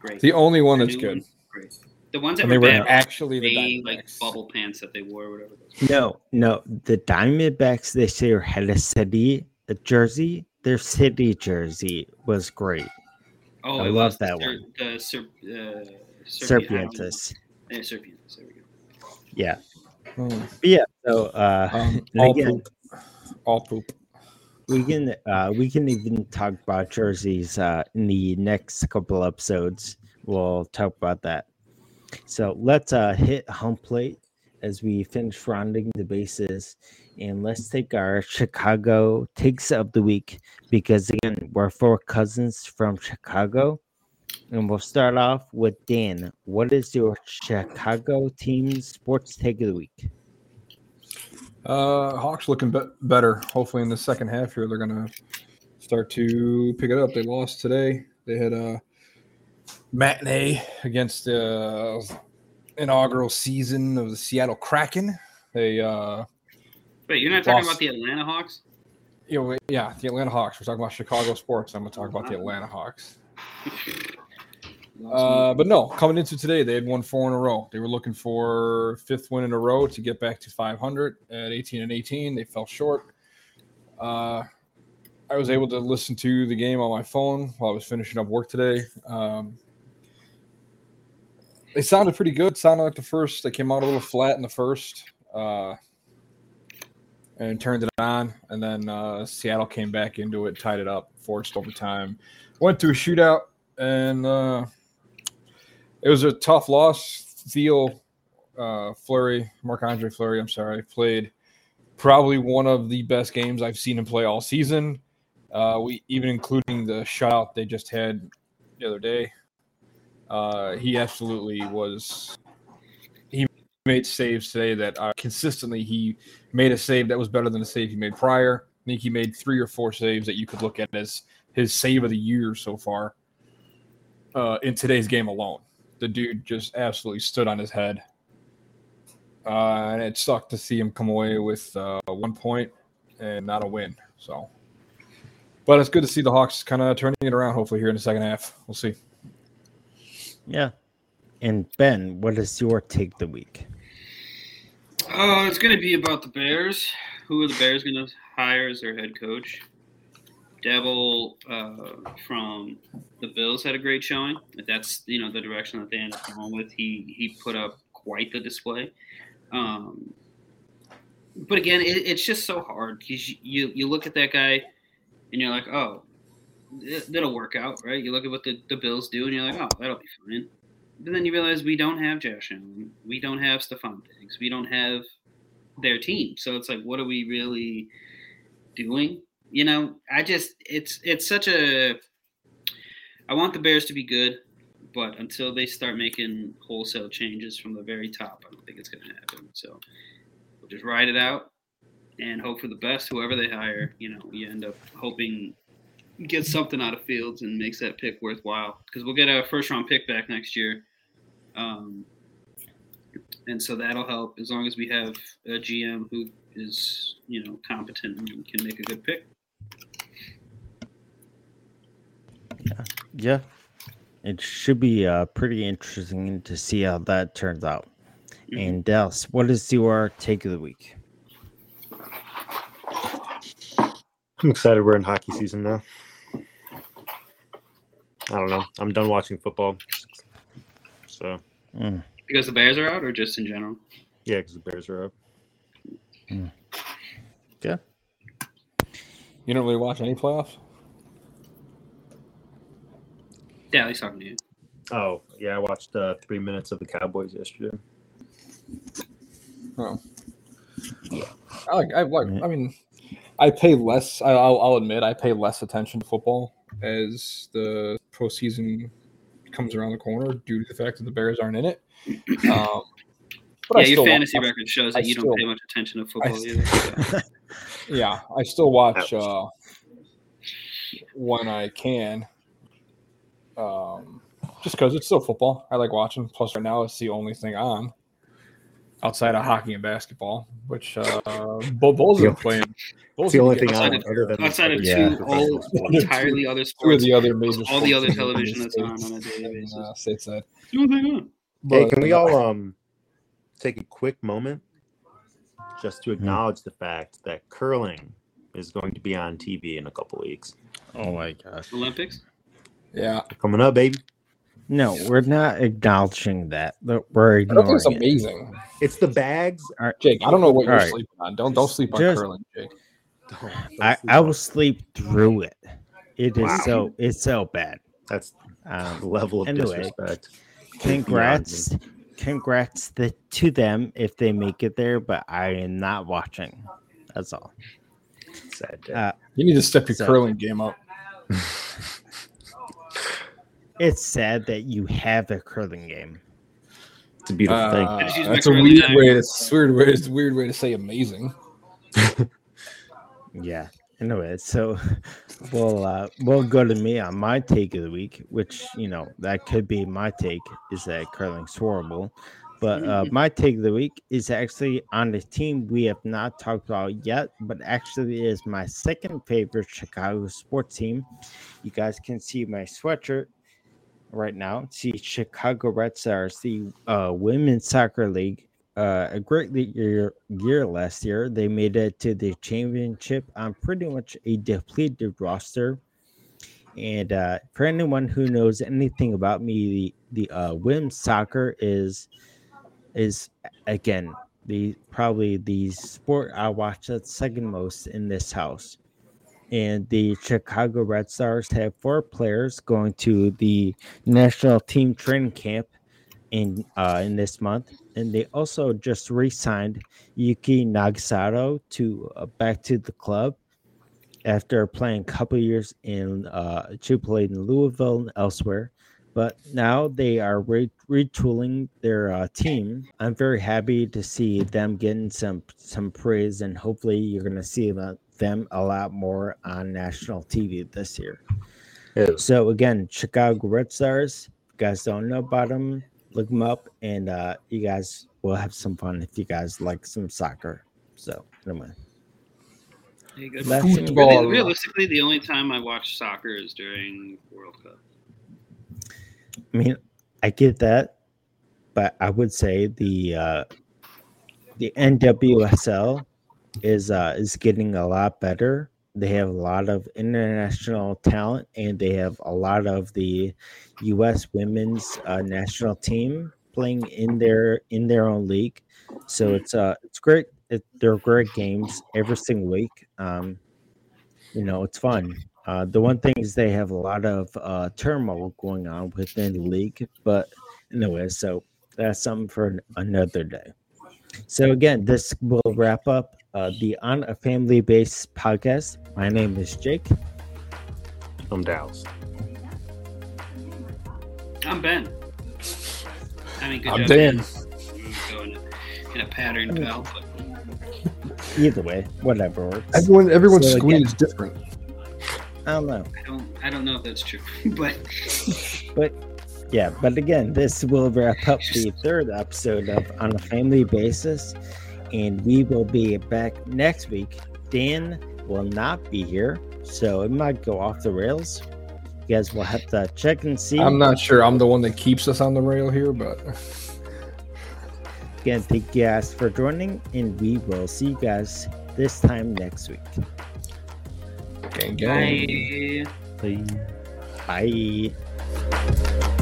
great. The only one The that's good. ones, great. The ones that And they were were bad, actually the they like bubble pants that they wore, or whatever. Those. No, no. The Diamondbacks this year had a city a jersey. Their city jersey was great. Oh, I love was the that Ser- one. The Ser- uh, Serpientes. Yeah, Serpientes. There we go. Yeah. Hmm. But yeah. So uh, Um, all again- poop. All poop. we can uh, we can even talk about jerseys uh, in the next couple episodes. We'll talk about that. So let's uh, hit home plate as we finish rounding the bases, and let's take our Chicago takes of the week because again we're four cousins from Chicago, and we'll start off with Dan. What is your Chicago team sports take of the week? Uh, Hawks looking be- better. Hopefully, in the second half here, they're gonna start to pick it up. They lost today. They had a matinee against the inaugural season of the Seattle Kraken. They uh, Wait, you're not talking Lost. about the Atlanta Hawks? Yeah, yeah, the Atlanta Hawks. We're talking about Chicago sports. I'm gonna talk about the Atlanta Hawks. Uh, but no, coming into today, they had won four in a row. They were looking for fifth win in a row to get back to 500 at 18 and 18. They fell short. Uh, I was able to listen to the game on my phone while I was finishing up work today. Um, they sounded pretty good. Sounded like the first. They came out a little flat in the first, uh, and turned it on. And then uh, Seattle came back into it, tied it up, forced overtime, went to a shootout, and uh, it was a tough loss. Theo uh, Fleury, Marc Andre Fleury, I'm sorry, played probably one of the best games I've seen him play all season. Uh, we even including the shutout they just had the other day. Uh, he absolutely was. Made saves today that uh, consistently he made a save that was better than the save he made prior. I think he made three or four saves that you could look at as his save of the year so far uh, in today's game alone. The dude just absolutely stood on his head. Uh, and it sucked to see him come away with uh, one point and not a win. So, but it's good to see the Hawks kind of turning it around. Hopefully, here in the second half, we'll see. Yeah. And Ben, what is your take the week? Oh, it's going to be about the Bears. Who are the Bears going to hire as their head coach? Devil uh, from the Bills had a great showing. That's you know the direction that they ended up going with. He he put up quite the display. Um, but again, it, it's just so hard because you you look at that guy and you're like, oh, that'll work out, right? You look at what the, the Bills do and you're like, oh, that'll be fine. But then you realize we don't have Josh Allen, we don't have Stefon Diggs, we don't have their team. So it's like, what are we really doing? You know, I just it's it's such a. I want the Bears to be good, but until they start making wholesale changes from the very top, I don't think it's going to happen. So we'll just ride it out and hope for the best. Whoever they hire, you know, you end up hoping get something out of Fields and makes that pick worthwhile because we'll get a first round pick back next year. Um, and so that'll help as long as we have a GM who is, you know, competent and can make a good pick. Yeah. yeah. It should be uh, pretty interesting to see how that turns out. Mhm. And Dallas, what is your take of the week? I'm excited we're in hockey season now. I don't know. I'm done watching football. So, Mm. Because the Bears are out, or just in general? yeah, because the Bears are up. Yeah. You don't really watch any playoffs? Yeah, he's talking to you. Oh, yeah, I watched uh, three minutes of the Cowboys yesterday. Oh. I like. I like. I mean, I pay less. I, I'll, I'll admit, I pay less attention to football as the postseason comes around the corner due to the fact that the Bears aren't in it. Um, but I yeah, your fantasy watch- record shows I that you don't pay much attention to football I- either. Yeah, I still watch uh, when I can. Um, just because it's still football, I like watching. Plus, right now it's the only thing on outside of hockey and basketball, which uh, Bull Bulls are Yeah. playing. Bulls It's the are only getting thing Outside on of- other than Outside of two professional all sports. entirely other two of sports, the other major all the other sports the television that's on on a daily and, basis. uh, stateside. The only thing on. Hey, can we uh, all um take a quick moment just to acknowledge the fact that curling is going to be on TV in a couple weeks. Oh my gosh. Olympics. Yeah, Coming up, baby. No, we're not acknowledging that. We're I don't it's ignoring it. amazing. It's the bags. Jake, I don't know what you're All right. sleeping on. Don't don't sleep on Just- curling, Jake. I, I will sleep through it. It is Wow. so it's so bad. That's Um, the level of anyway, disrespect. congrats, congrats the, to them if they make it there. But I am not watching. That's all. Sad. Uh, You need to step your So- curling game up. it's sad that you have a curling game. it's a beautiful thing. Uh, just use my that's a weird way. To, it's weird way. It's a weird way to say amazing. Yeah. Anyway, so we'll uh, we'll go to me on my take of the week, which you know that could be my take is that curling's horrible. But uh, my take of the week is actually on the team we have not talked about yet, but actually is my second favorite Chicago sports team. You guys can see my sweatshirt right now. See Chicago Red Stars, the uh, women's soccer league. Uh, a great year, year last year. They made it to the championship on pretty much a depleted roster. And uh, for anyone who knows anything about me, the, the uh, women's soccer is is again the probably the sport I watch the second most in this house. And the Chicago Red Stars have four players going to the national team training camp in uh, in this month, and they also just re-signed Yuki Nagasato to uh, back to the club after playing a couple years in uh, she played in Louisville and elsewhere. But now they are re- retooling their uh, team. I'm very happy to see them getting some some praise, and hopefully you're going to see them them a lot more on national TV this year. Ew. So again, Chicago Red Stars. If you guys don't know about them, look them up, and uh, you guys will have some fun if you guys like some soccer. So anyway, There you go. Left Really, Football. realistically, the only time I watch soccer is during World Cup. I mean, I get that, but I would say the uh, the NWSL is uh, is getting a lot better. They have a lot of international talent, and they have a lot of the U.S. women's uh, national team playing in their in their own league. So it's uh it's great. It, they're great games every single week. Um, you know, it's fun. Uh, the one thing is they have a lot of uh, turmoil going on within the league, but anyway, so that's something for an- another day. So again, this will wrap up uh, the On a Family Base podcast. My name is Jake. I'm Dallas. I'm Ben. I mean, good I'm job, Dan. Ben. You go in a, in a pattern, pal. But Either way, whatever works. Everyone, everyone's So screen again- is different. I don't know. I don't, I don't know if that's true. but But yeah, but again, this will wrap up the third episode of On a Family Basis, and we will be back next week. Dan will not be here, so it might go off the rails. You guys will have to check and see. I'm not sure. I'm the one that keeps us on the rail here, but Again, thank you guys for joining, and we will see you guys this time next week. gang, gang. I. Bye.